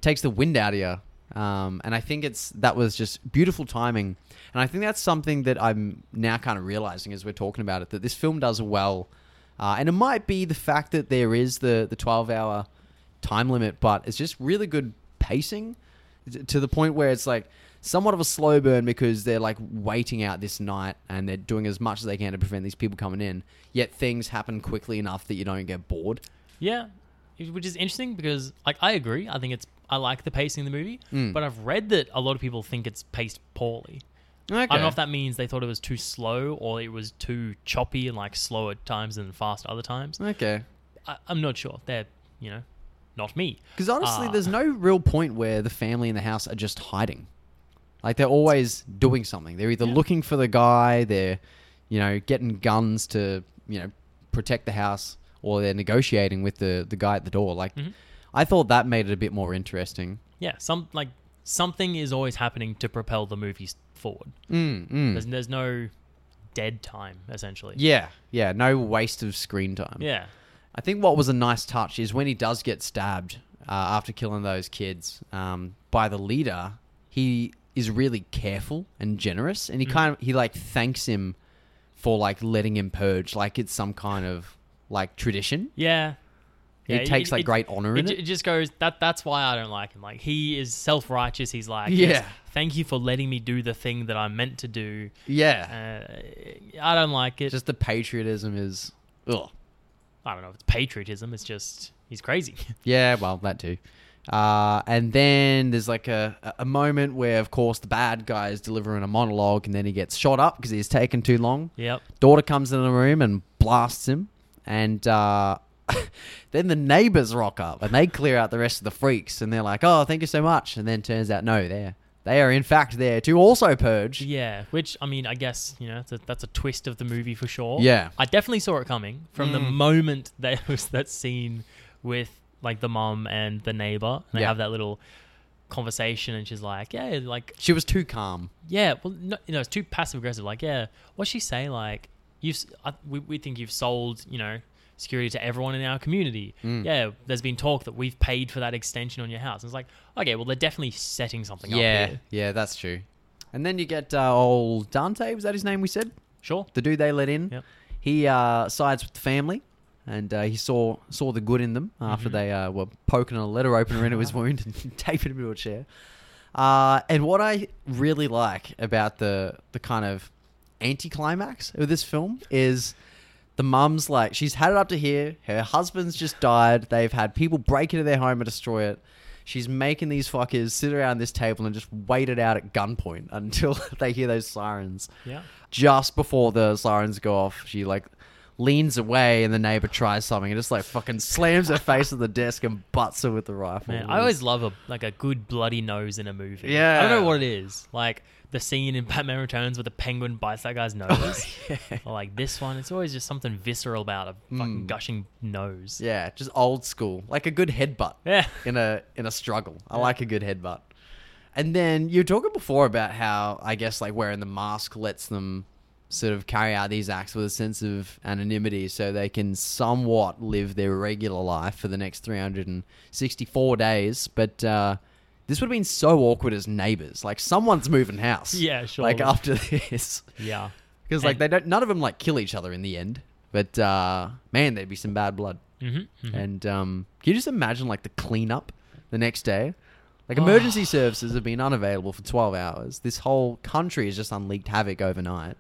takes the wind out of you. Um, and I think it's that was just beautiful timing, and I think that's something that I'm now kind of realizing as we're talking about it that this film does well, uh, and it might be the fact that there is the the 12 hour time limit, but it's just really good pacing to the point where it's like somewhat of a slow burn because they're like waiting out this night and they're doing as much as they can to prevent these people coming in. Yet things happen quickly enough that you don't get bored. Yeah. Which is interesting because like I agree. I think it's I like the pacing of the movie, Mm. but I've read that a lot of people think it's paced poorly. Okay. I don't know if that means they thought it was too slow or it was too choppy and like slow at times and fast other times. Okay. I, I'm not sure. They're you know not me. Because honestly, Ah. there's no real point where the family in the house are just hiding. Like they're always doing something. They're either looking for the guy, they're, you know, getting guns to, you know, protect the house, or they're negotiating with the the guy at the door. Like, Mhm. I thought that made it a bit more interesting. Yeah, some like something is always happening to propel the movies forward. Mm, mm. There's there's no dead time essentially. Yeah, yeah. No waste of screen time. Yeah. I think what was a nice touch is when he does get stabbed uh, after killing those kids um, by the leader, he is really careful and generous, and he Mhm. kind of he like thanks him for like letting him purge, like it's some kind of like tradition. Yeah. Yeah, he takes it- like it- great honor It, in it. it just goes that. That's why I don't like him. Like he is self righteous. He's like, Yeah. yes, thank you for letting me do the thing that I'm meant to do. Yeah, Uh, I don't like it. just the patriotism is. Ugh. I don't know. if It's patriotism. It's just he's crazy. Yeah, well, that too. Uh, and then there's like a, a moment where, of course, the bad guy is delivering a monologue, and then he gets shot up because he's taken too long. yep. Daughter comes in the room and blasts him, and uh, then the neighbors rock up and they clear out the rest of the freaks, and they're like, "Oh, thank you so much." And then turns out, no, they're they are in fact there to also purge. Yeah, which I mean, I guess you know that's a, that's a twist of the movie for sure. Yeah. I definitely saw it coming from the Mm. moment there was that scene with like the mom and the neighbor. And they Yeah. have that little conversation, and she's like, "Yeah, like She was too calm. yeah, well, no, you know, it's too passive aggressive. Like, yeah, what's she say? Like, you, we, we think you've sold, you know, security to everyone in our community. Mm. Yeah, there's been talk that we've paid for that extension on your house. And it's like, okay, well, they're definitely setting something up Yeah, yeah, that's true. And then you get uh, old Dante. Was that his name? We said Sure. the dude they let in. Yep. He uh, sides with the family, and uh, he saw saw the good in them after Mhm. they uh, were poking a letter opener into his wound and taping him to a chair. Uh, and what I really like about the the kind of anticlimax of this film is the mum's like she's had it up to here. Her husband's just died. They've had people break into their home and destroy it. She's making these fuckers sit around this table and just wait it out at gunpoint until they hear those sirens Yeah. just before the sirens go off, she like leans away and the neighbor tries something and just like fucking slams her face on the desk and butts her with the rifle. Man, I always love a like a good bloody nose in a movie. Yeah. I don't know what it is. Like the scene in Batman Returns where the penguin bites that guy's nose. yeah. Or like this one, it's always just something visceral about a fucking Mm. gushing nose. yeah, just old school, like a good headbutt Yeah. in a in a struggle. I Yeah. like a good headbutt. And then you were talking before about how I guess like wearing the mask lets them sort of carry out these acts with a sense of anonymity so they can somewhat live their regular life for the next 364 days. But uh, this would have been so awkward as neighbors. Like someone's moving house. Yeah, sure. Like after this. Yeah. Because like And- they don't, none of them like kill each other in the end. But uh, man, there'd be some bad blood. Mm-hmm. And um, can you just imagine like the cleanup the next day? Like emergency services have been unavailable for 12 hours. This whole country has just unleashed havoc overnight.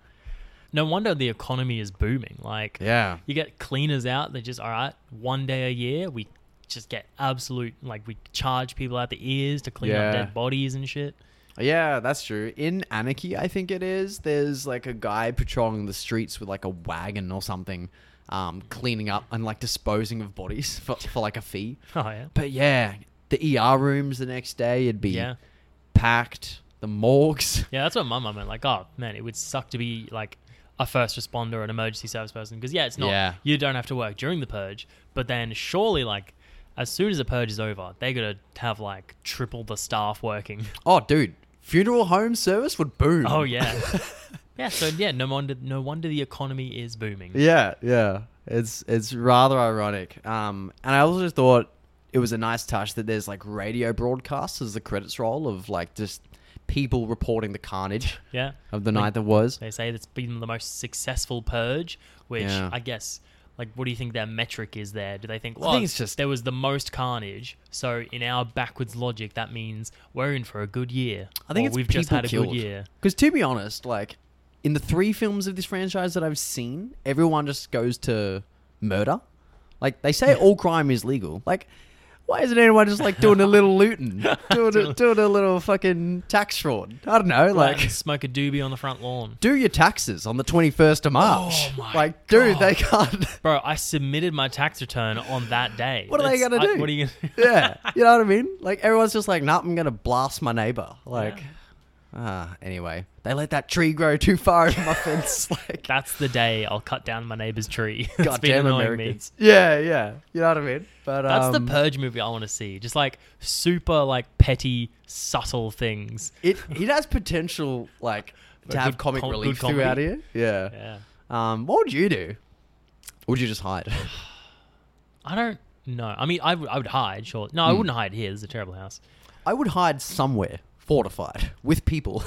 No wonder the economy is booming. Like, Yeah. you get cleaners out. They just all right. One day a year, we just get absolute like we charge people out the ears to clean Yeah. up dead bodies and shit. Yeah, that's true. In Anarchy, I think it is, there's like a guy patrolling the streets with like a wagon or something, um, cleaning up and like disposing of bodies for, for like a fee. Oh yeah. But yeah, the ER rooms the next day, it'd be Yeah. packed. The morgues. Yeah, that's what my mum meant. Like, oh man, it would suck to be like a first responder or an emergency service person because yeah, it's not. Yeah. You don't have to work during the purge, but then surely like as soon as the purge is over, they're gonna have like triple the staff working. Oh, dude, funeral home service would boom. oh yeah. yeah. So yeah, no wonder no wonder the economy is booming. Yeah, yeah. It's it's rather ironic. Um, and I also thought it was a nice touch that there's like radio broadcasts as the credits roll of like just people reporting the carnage Yeah. of the Like- night that was. They say it's been the most successful purge, which Yeah. I guess, like, what do you think their metric is there? Do they think, well I think it's just- there was the most carnage, so in our backwards logic, that means we're in for a good year. I think we've just had a killed. good year. Because to be honest, like in the three films of this franchise that I've seen, everyone just goes to murder. Like they say, all crime is legal. Like. Why isn't anyone just like doing a little looting, doing a, doing a little fucking tax fraud? I don't know, Like, like smoke a doobie on the front lawn. do your taxes on the 21st of March. Oh my like, dude, they can't. Bro, I submitted my tax return on that day. What are they That's- gonna I- do? what are you gonna yeah, you know what I mean? Like, everyone's just like, nah, I'm gonna blast my neighbor. Like, ah, anyway, they let that tree grow too far over my fence. Like, That's the day I'll cut down my neighbor's tree. Goddamn Americans. Yeah, yeah, you know what I mean? But That's um, the purge movie I want to see. Just like super like petty, subtle things. It it has potential, like, to have comic com- relief comedy. throughout here. Yeah. Yeah. Um, what would you do? Or would you just hide? I don't know. I mean, I would, I would hide, sure. No, I Hmm. wouldn't hide here. It's a terrible house. I would hide somewhere fortified with people.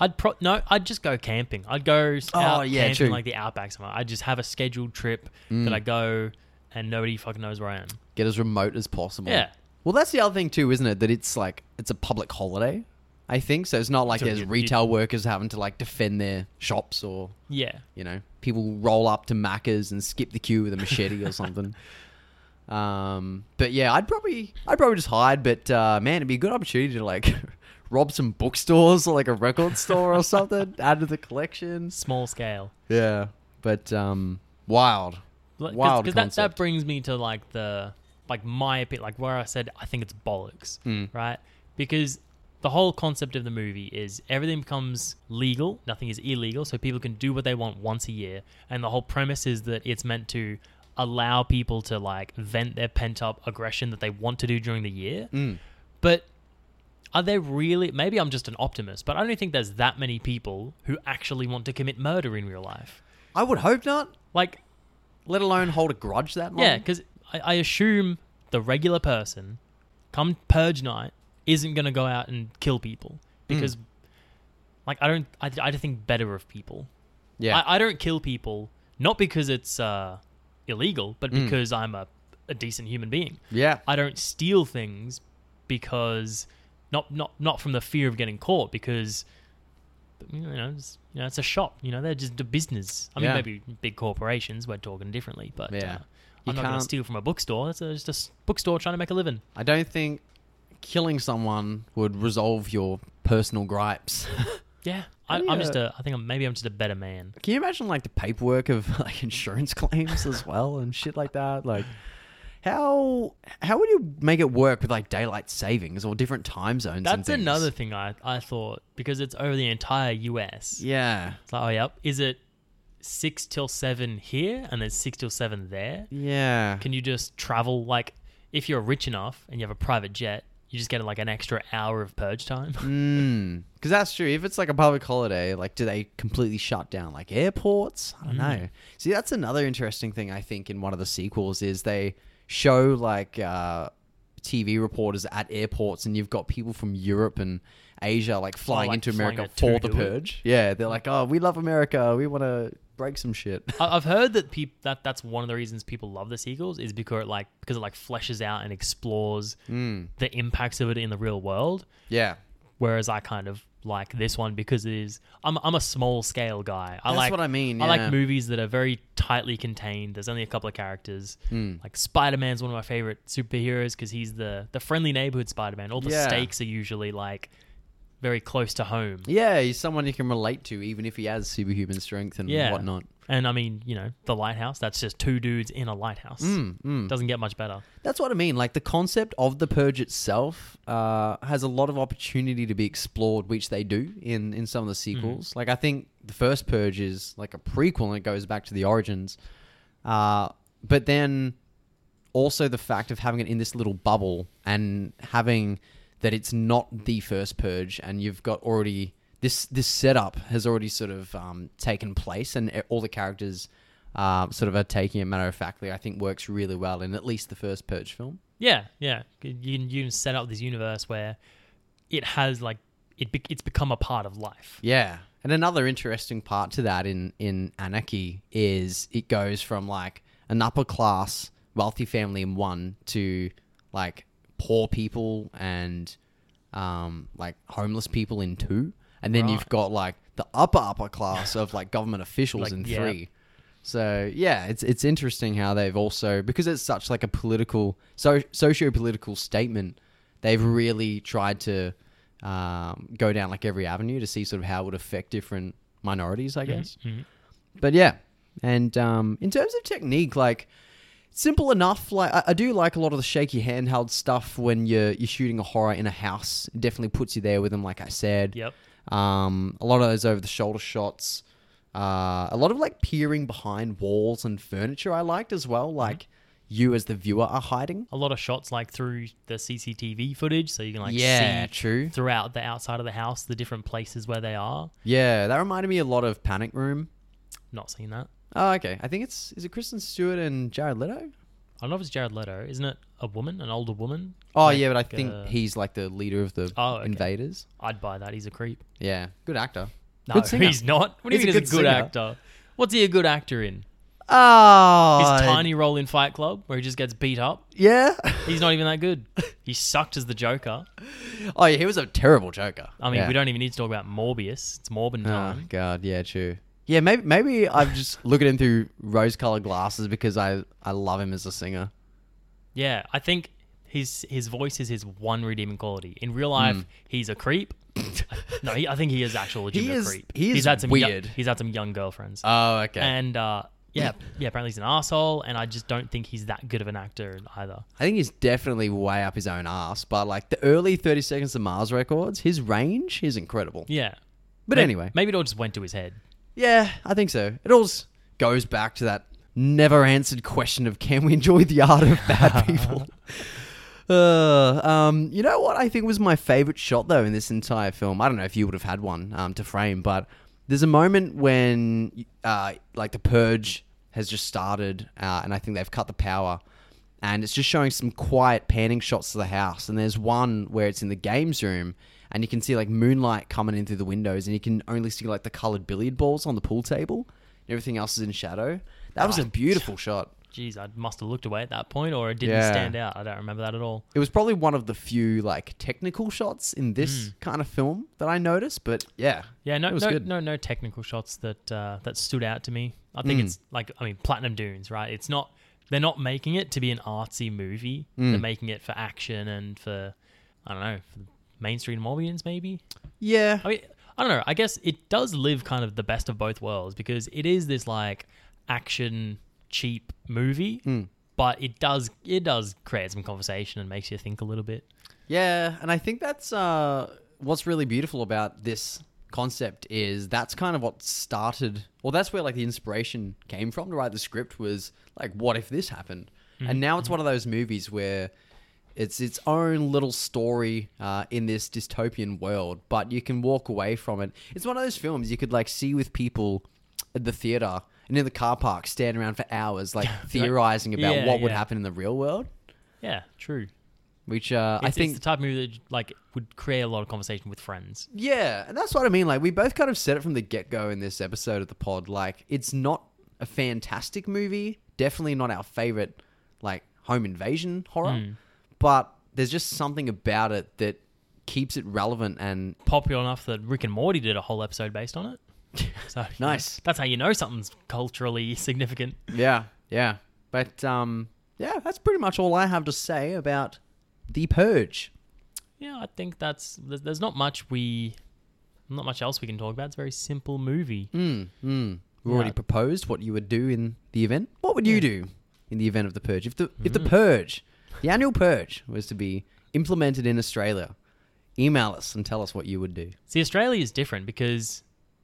I'd pro no. I'd just go camping. I'd go Oh, out yeah, camping true. like the outback somewhere. I'd just have a scheduled trip Mm. that I go and nobody fucking knows where I am. Get as remote as possible. Yeah. Well, that's the other thing too, isn't it? That it's like it's a public holiday. I think so. It's not like So there's you- you- retail workers having to like defend their shops or Yeah. you know people roll up to Macca's and skip the queue with a machete or something. Um, but yeah, I'd probably I'd probably just hide. But uh, man, it'd be a good opportunity to like rob some bookstores or like a record store or something. Add to the collection. Small scale. Yeah, but um, wild. Like, Wild Because that, that concept. brings me to like the like my opinion, like where I said I think it's bollocks, Mm. right? Because the whole concept of the movie is everything becomes legal, nothing is illegal, so people can do what they want once a year, and the whole premise is that it's meant to allow people to like vent their pent up aggression that they want to do during the year. Mm. But are there really? Maybe I'm just an optimist, but I don't think there's that many people who actually want to commit murder in real life. I would hope not. Like, Let alone hold a grudge that long. yeah, because I, I assume the regular person, come purge night, isn't going to go out and kill people because, like, I don't. I, I think better of people. yeah. I, I don't kill people not because it's uh, illegal, but Mm. because I'm a, a decent human being. yeah. I don't steal things because not not not from the fear of getting caught because you know it's, you know it's a shop you know they're just a business I mean Yeah. maybe big corporations we're talking differently but Yeah. uh, You I'm not going to can't- steal from a bookstore It's just a s- bookstore trying to make a living I don't think killing someone would resolve your personal gripes. yeah I, I'm just a I think I'm, maybe I'm just a better man Can you imagine like the paperwork of like insurance claims as well and shit like that? Like how how would you make it work with like daylight savings or different time zones? and that's things? another thing I I thought because it's over the entire US Yeah. it's like oh yep is it six till seven here and then six till seven there Yeah. can you just travel like if you're rich enough and you have a private jet you just get like an extra hour of purge time Mm. Because that's true. If it's like a public holiday, like do they completely shut down like airports? I don't Mm. know. See, that's another interesting thing I think in one of the sequels is they show like uh, TV reporters at airports, and you've got people from Europe and Asia like flying like into flying America for the do it? purge. Yeah, they're like, oh, we love America. We want to break some shit. I've heard that that that's one of the reasons people love the sequels is because it like because it like fleshes out and explores mm. the impacts of it in the real world Yeah. whereas I kind of like this one because it is I'm I'm a small scale guy I That's like what I mean. I yeah. like movies that are very tightly contained there's only a couple of characters Mm. Like Spider Man's one of my favorite superheroes because he's the the friendly neighborhood Spider Man. All the Yeah. stakes are usually like very close to home. Yeah, he's someone you can relate to, even if he has superhuman strength and Yeah. whatnot. And I mean, you know, the lighthouse. That's just two dudes in a lighthouse. Mm, mm. Doesn't get much better. That's what I mean. Like the concept of the purge itself uh, has a lot of opportunity to be explored, which they do in in some of the sequels. Like I think the first purge is like a prequel and it goes back to the origins. Uh, but then also the fact of having it in this little bubble and having that it's not the first purge and you've got already this this setup has already sort of um, taken place and all the characters uh, sort of are taking it matter of factly I think works really well in at least the first purge film Yeah, yeah. You can you can set up this universe where it has like it be- it's become a part of life. yeah and another interesting part to that in in Anarchy is it goes from like an upper class wealthy family in one to like poor people and um, like homeless people in two, and then you've got like the upper upper class of like government officials Like, in yeah. three. So yeah, it's it's interesting how they've also because it's such like a political so socio political statement. They've really tried to um, go down like every avenue to see sort of how it would affect different minorities, I guess Mhm. but yeah and um, in terms of technique like simple enough like I, I do like a lot of the shaky handheld stuff when you're you're shooting a horror in a house it definitely puts you there with them like i said Yep. Um, a lot of those over the shoulder shots uh, a lot of like peering behind walls and furniture i liked as well like you as the viewer are hiding A lot of shots like through the CCTV footage, so you can like yeah see true throughout the outside of the house the different places where they are. yeah that reminded me a lot of panic room Not seen that. oh okay i think it's is it kristen stewart and jared leto I don't know if it's Jared Leto. Isn't it a woman, an older woman? Oh Like, yeah, but I think uh, he's like the leader of the Oh, okay. invaders. I'd buy that. He's a creep. Yeah, good actor. No, Good singer. he's not. What do you He's mean a he's a good good singer. actor? What's he a good actor in? Oh, His tiny role in Fight Club, where he just gets beat up. Yeah. He's not even that good. He sucked as the Joker. Oh yeah, he was a terrible Joker. I mean, Yeah. we don't even need to talk about Morbius. It's Morbin Oh time. god, yeah, true. Yeah, maybe maybe I'm just looking at him through rose-colored glasses because I I love him as a singer. Yeah, I think his his voice is his one redeeming quality. In real life, Mm. he's a creep. no, he, I think he is actual legitimate is- creep. he is he's had some yo- weird. he's had some young girlfriends, Oh, okay. and uh, yeah, yeah. Apparently, he's an asshole, and I just don't think he's that good of an actor either. I think he's definitely way up his own ass, but like the early 30 Seconds to Mars records, his range is incredible. Yeah, But May- anyway, maybe it all just went to his head. yeah, I think so. It all goes back to that never answered question of can we enjoy the art of bad people? Uh, um, you know what I think was my favorite shot though in this entire film? I don't know if you would have had one um, to frame, but there's a moment when uh, like the purge has just started, uh, and I think they've cut the power, and it's just showing some quiet panning shots of the house. And there's one where it's in the games room, and you can see like moonlight coming in through the windows, and you can only see like the colored billiard balls on the pool table. And everything else is in shadow. That was a beautiful shot. Jeez, I must have looked away at that point, or it didn't Yeah. stand out. I don't remember that at all. It was probably one of the few like technical shots in this kind of film that I noticed, but yeah, Yeah, no, It was no, good. no, no technical shots that uh, that stood out to me. I think Mm. it's like, I mean, Platinum Dunes, right? It's not. They're not making it to be an artsy movie. Mm. They're making it for action and for, I don't know, for mainstream audience maybe. yeah, I mean, I don't know. I guess it does live kind of the best of both worlds because it is this like action cheap movie, Mm. but it does it does create some conversation and makes you think a little bit. yeah, and I think that's uh, what's really beautiful about this concept is that's kind of what started, or that's where like the inspiration came from to write the script was like, what if this happened? And now it's one of those movies where it's its own little story uh, in this dystopian world, but you can walk away from it. It's one of those films you could like see with people at the theater and in the car park, stand around for hours, like theorizing about Yeah, what would yeah. happen in the real world. Yeah, true. Which uh, I It's, think it's the type of movie that like would create a lot of conversation with friends. Yeah, and that's what I mean. Like we both kind of said it from the get go in this episode of the pod. Like it's not a fantastic movie. Definitely not our favorite like home invasion horror. Mm. But there's just something about it that keeps it relevant and Popular enough that Rick and Morty did a whole episode based on it. So Nice. that's how you know something's culturally significant. yeah, yeah. But um yeah, that's pretty much all I have to say about The Purge. Yeah, I think that's there's, not much we not much else we can talk about. It's a very simple movie. Mm, mm. We already Yeah. proposed what you would do in the event. What would you Yeah. do in the event of the purge? If the if the Mm. purge, the annual purge, was to be implemented in Australia, email us and tell us what you would do. See, Australia is different because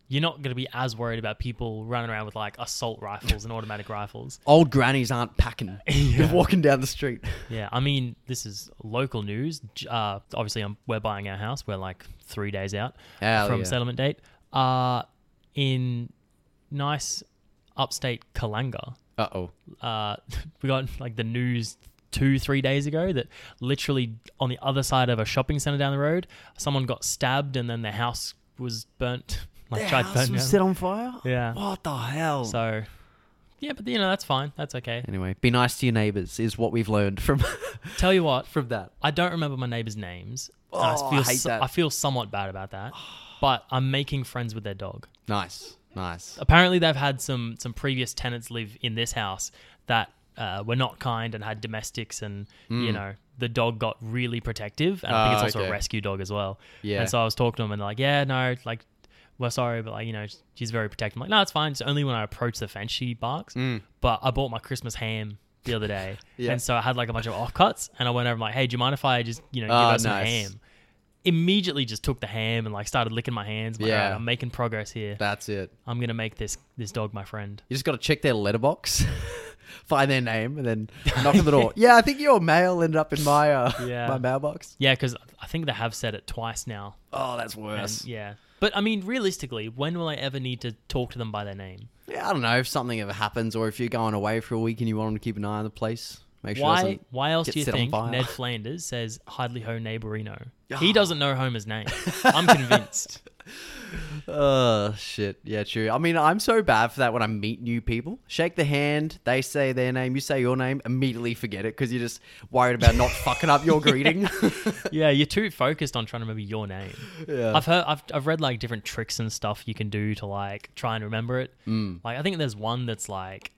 you're not going to be as worried about people running around with like assault rifles and automatic rifles. Old grannies aren't packing. You're walking down the street. Yeah, I mean, this is local news. Uh, obviously, I'm, we're buying our house. We're like three days out Hell from yeah. settlement date. Uh, in nice upstate Kalanga, Uh oh. uh, we got like the news two, three days ago that literally on the other side of a shopping center down the road, someone got stabbed and then their house was burnt. Like Their tried house burning was down. set on fire. Yeah. What the hell? So, yeah, but you know that's fine. That's okay. anyway, be nice to your neighbors is what we've learned from Tell you what, from that. I don't remember my neighbors' names. and Oh, I feel hate so- that. I feel somewhat bad about that. But I'm making friends with their dog. Nice, nice. Apparently, they've had some some previous tenants live in this house that uh, were not kind and had domestics, and you know the dog got really protective. And I think Ah, it's also okay. a rescue dog as well. Yeah. And so I was talking to them, and they're like, "Yeah, no, like." We're sorry, but like you know, she's very protective. I'm like, no, it's fine. It's only when I approach the fence she barks. Mm. But I bought my Christmas ham the other day, Yeah. and so I had like a bunch of offcuts, and I went over and like, hey, do you mind if I just you know give Oh, her some nice. ham? Immediately, just took the ham and like started licking my hands. I'm like, Yeah. "Alright, I'm making progress here. That's it. I'm gonna make this this dog my friend. You just got to check their letterbox, find their name, and then knock on the door. Yeah, I think your mail ended up in my uh, Yeah. my mailbox. Yeah, because I think they have said it twice now. Oh, that's And, worse. yeah, but I mean, realistically, when will I ever need to talk to them by their name? Yeah, I don't know if something ever happens, or if you're going away for a week and you want them to keep an eye on the place. Make sure. Why? Why else do you think. Ned Flanders says "Hardly Ho Neighborino"? He doesn't know Homer's name. I'm convinced. Oh shit. Yeah, true. I mean, I'm so bad for that when I meet new people. Shake the hand, they say their name, you say your name, immediately forget it because you're just worried about not fucking up your greeting. yeah, you're too focused on trying to remember your name. yeah. I've heard, I've, I've read like different tricks and stuff you can do to like try and remember it. Mm. Like I think there's one that's like,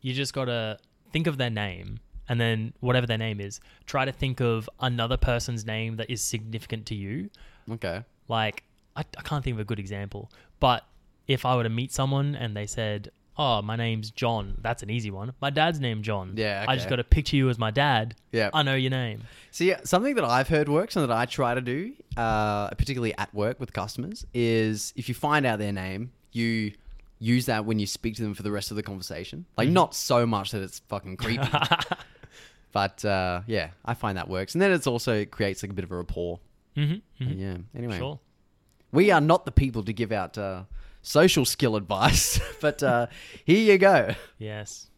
you just gotta think of their name and then whatever their name is, try to think of another person's name that is significant to you. Okay. Like I, I can't think of a good example, but if I were to meet someone and they said, "Oh, my name's John," that's an easy one. My dad's name John. Yeah, I just okay. got to picture you as my dad. Yeah. I know your name. See, something that I've heard works and that I try to do, uh, particularly at work with customers, is if you find out their name, you use that when you speak to them for the rest of the conversation. Like, not so much that it's fucking creepy, but uh, yeah, I find that works. And then it's also it creates like a bit of a rapport. Mm-hmm. Yeah. Anyway, Sure. We are not the people to give out uh, social skill advice, but uh, here you go. Yes.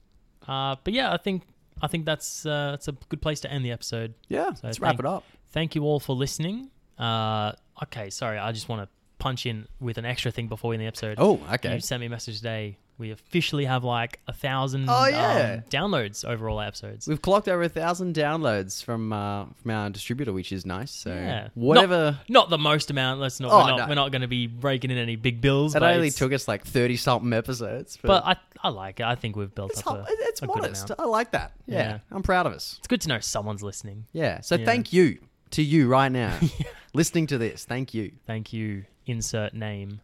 Uh, but yeah, I think I think that's uh, that's a good place to end the episode. Yeah, So let's wrap it up. Thank you all for listening. Uh, okay, sorry, I just want to punch in with an extra thing before we end the episode. Oh, okay. You sent me a message today. We officially have like a thousand Oh, yeah. um, downloads over all our episodes. We've clocked over a thousand downloads from uh, from our distributor, which is nice. So Yeah. whatever. Not the most amount. Let's not. Oh, we're not, no. we're not going to be raking in any big bills. It but only it's- took us like thirty something episodes, But I, I like it. I think we've built it's, up a, it's a good modest. amount. I like that. Yeah, Yeah. I'm proud of us. It's good to know someone's listening. Yeah. So Yeah. thank you to you right now, listening to this. Thank you. Thank you. Insert name.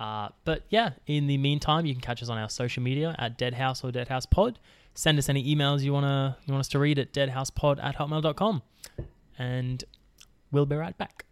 Uh, but yeah, in the meantime, you can catch us on our social media at Deadhouse or Deadhouse Pod. Send us any emails you wanna you want us to read at deadhousepod at hotmail.com. And we'll be right back.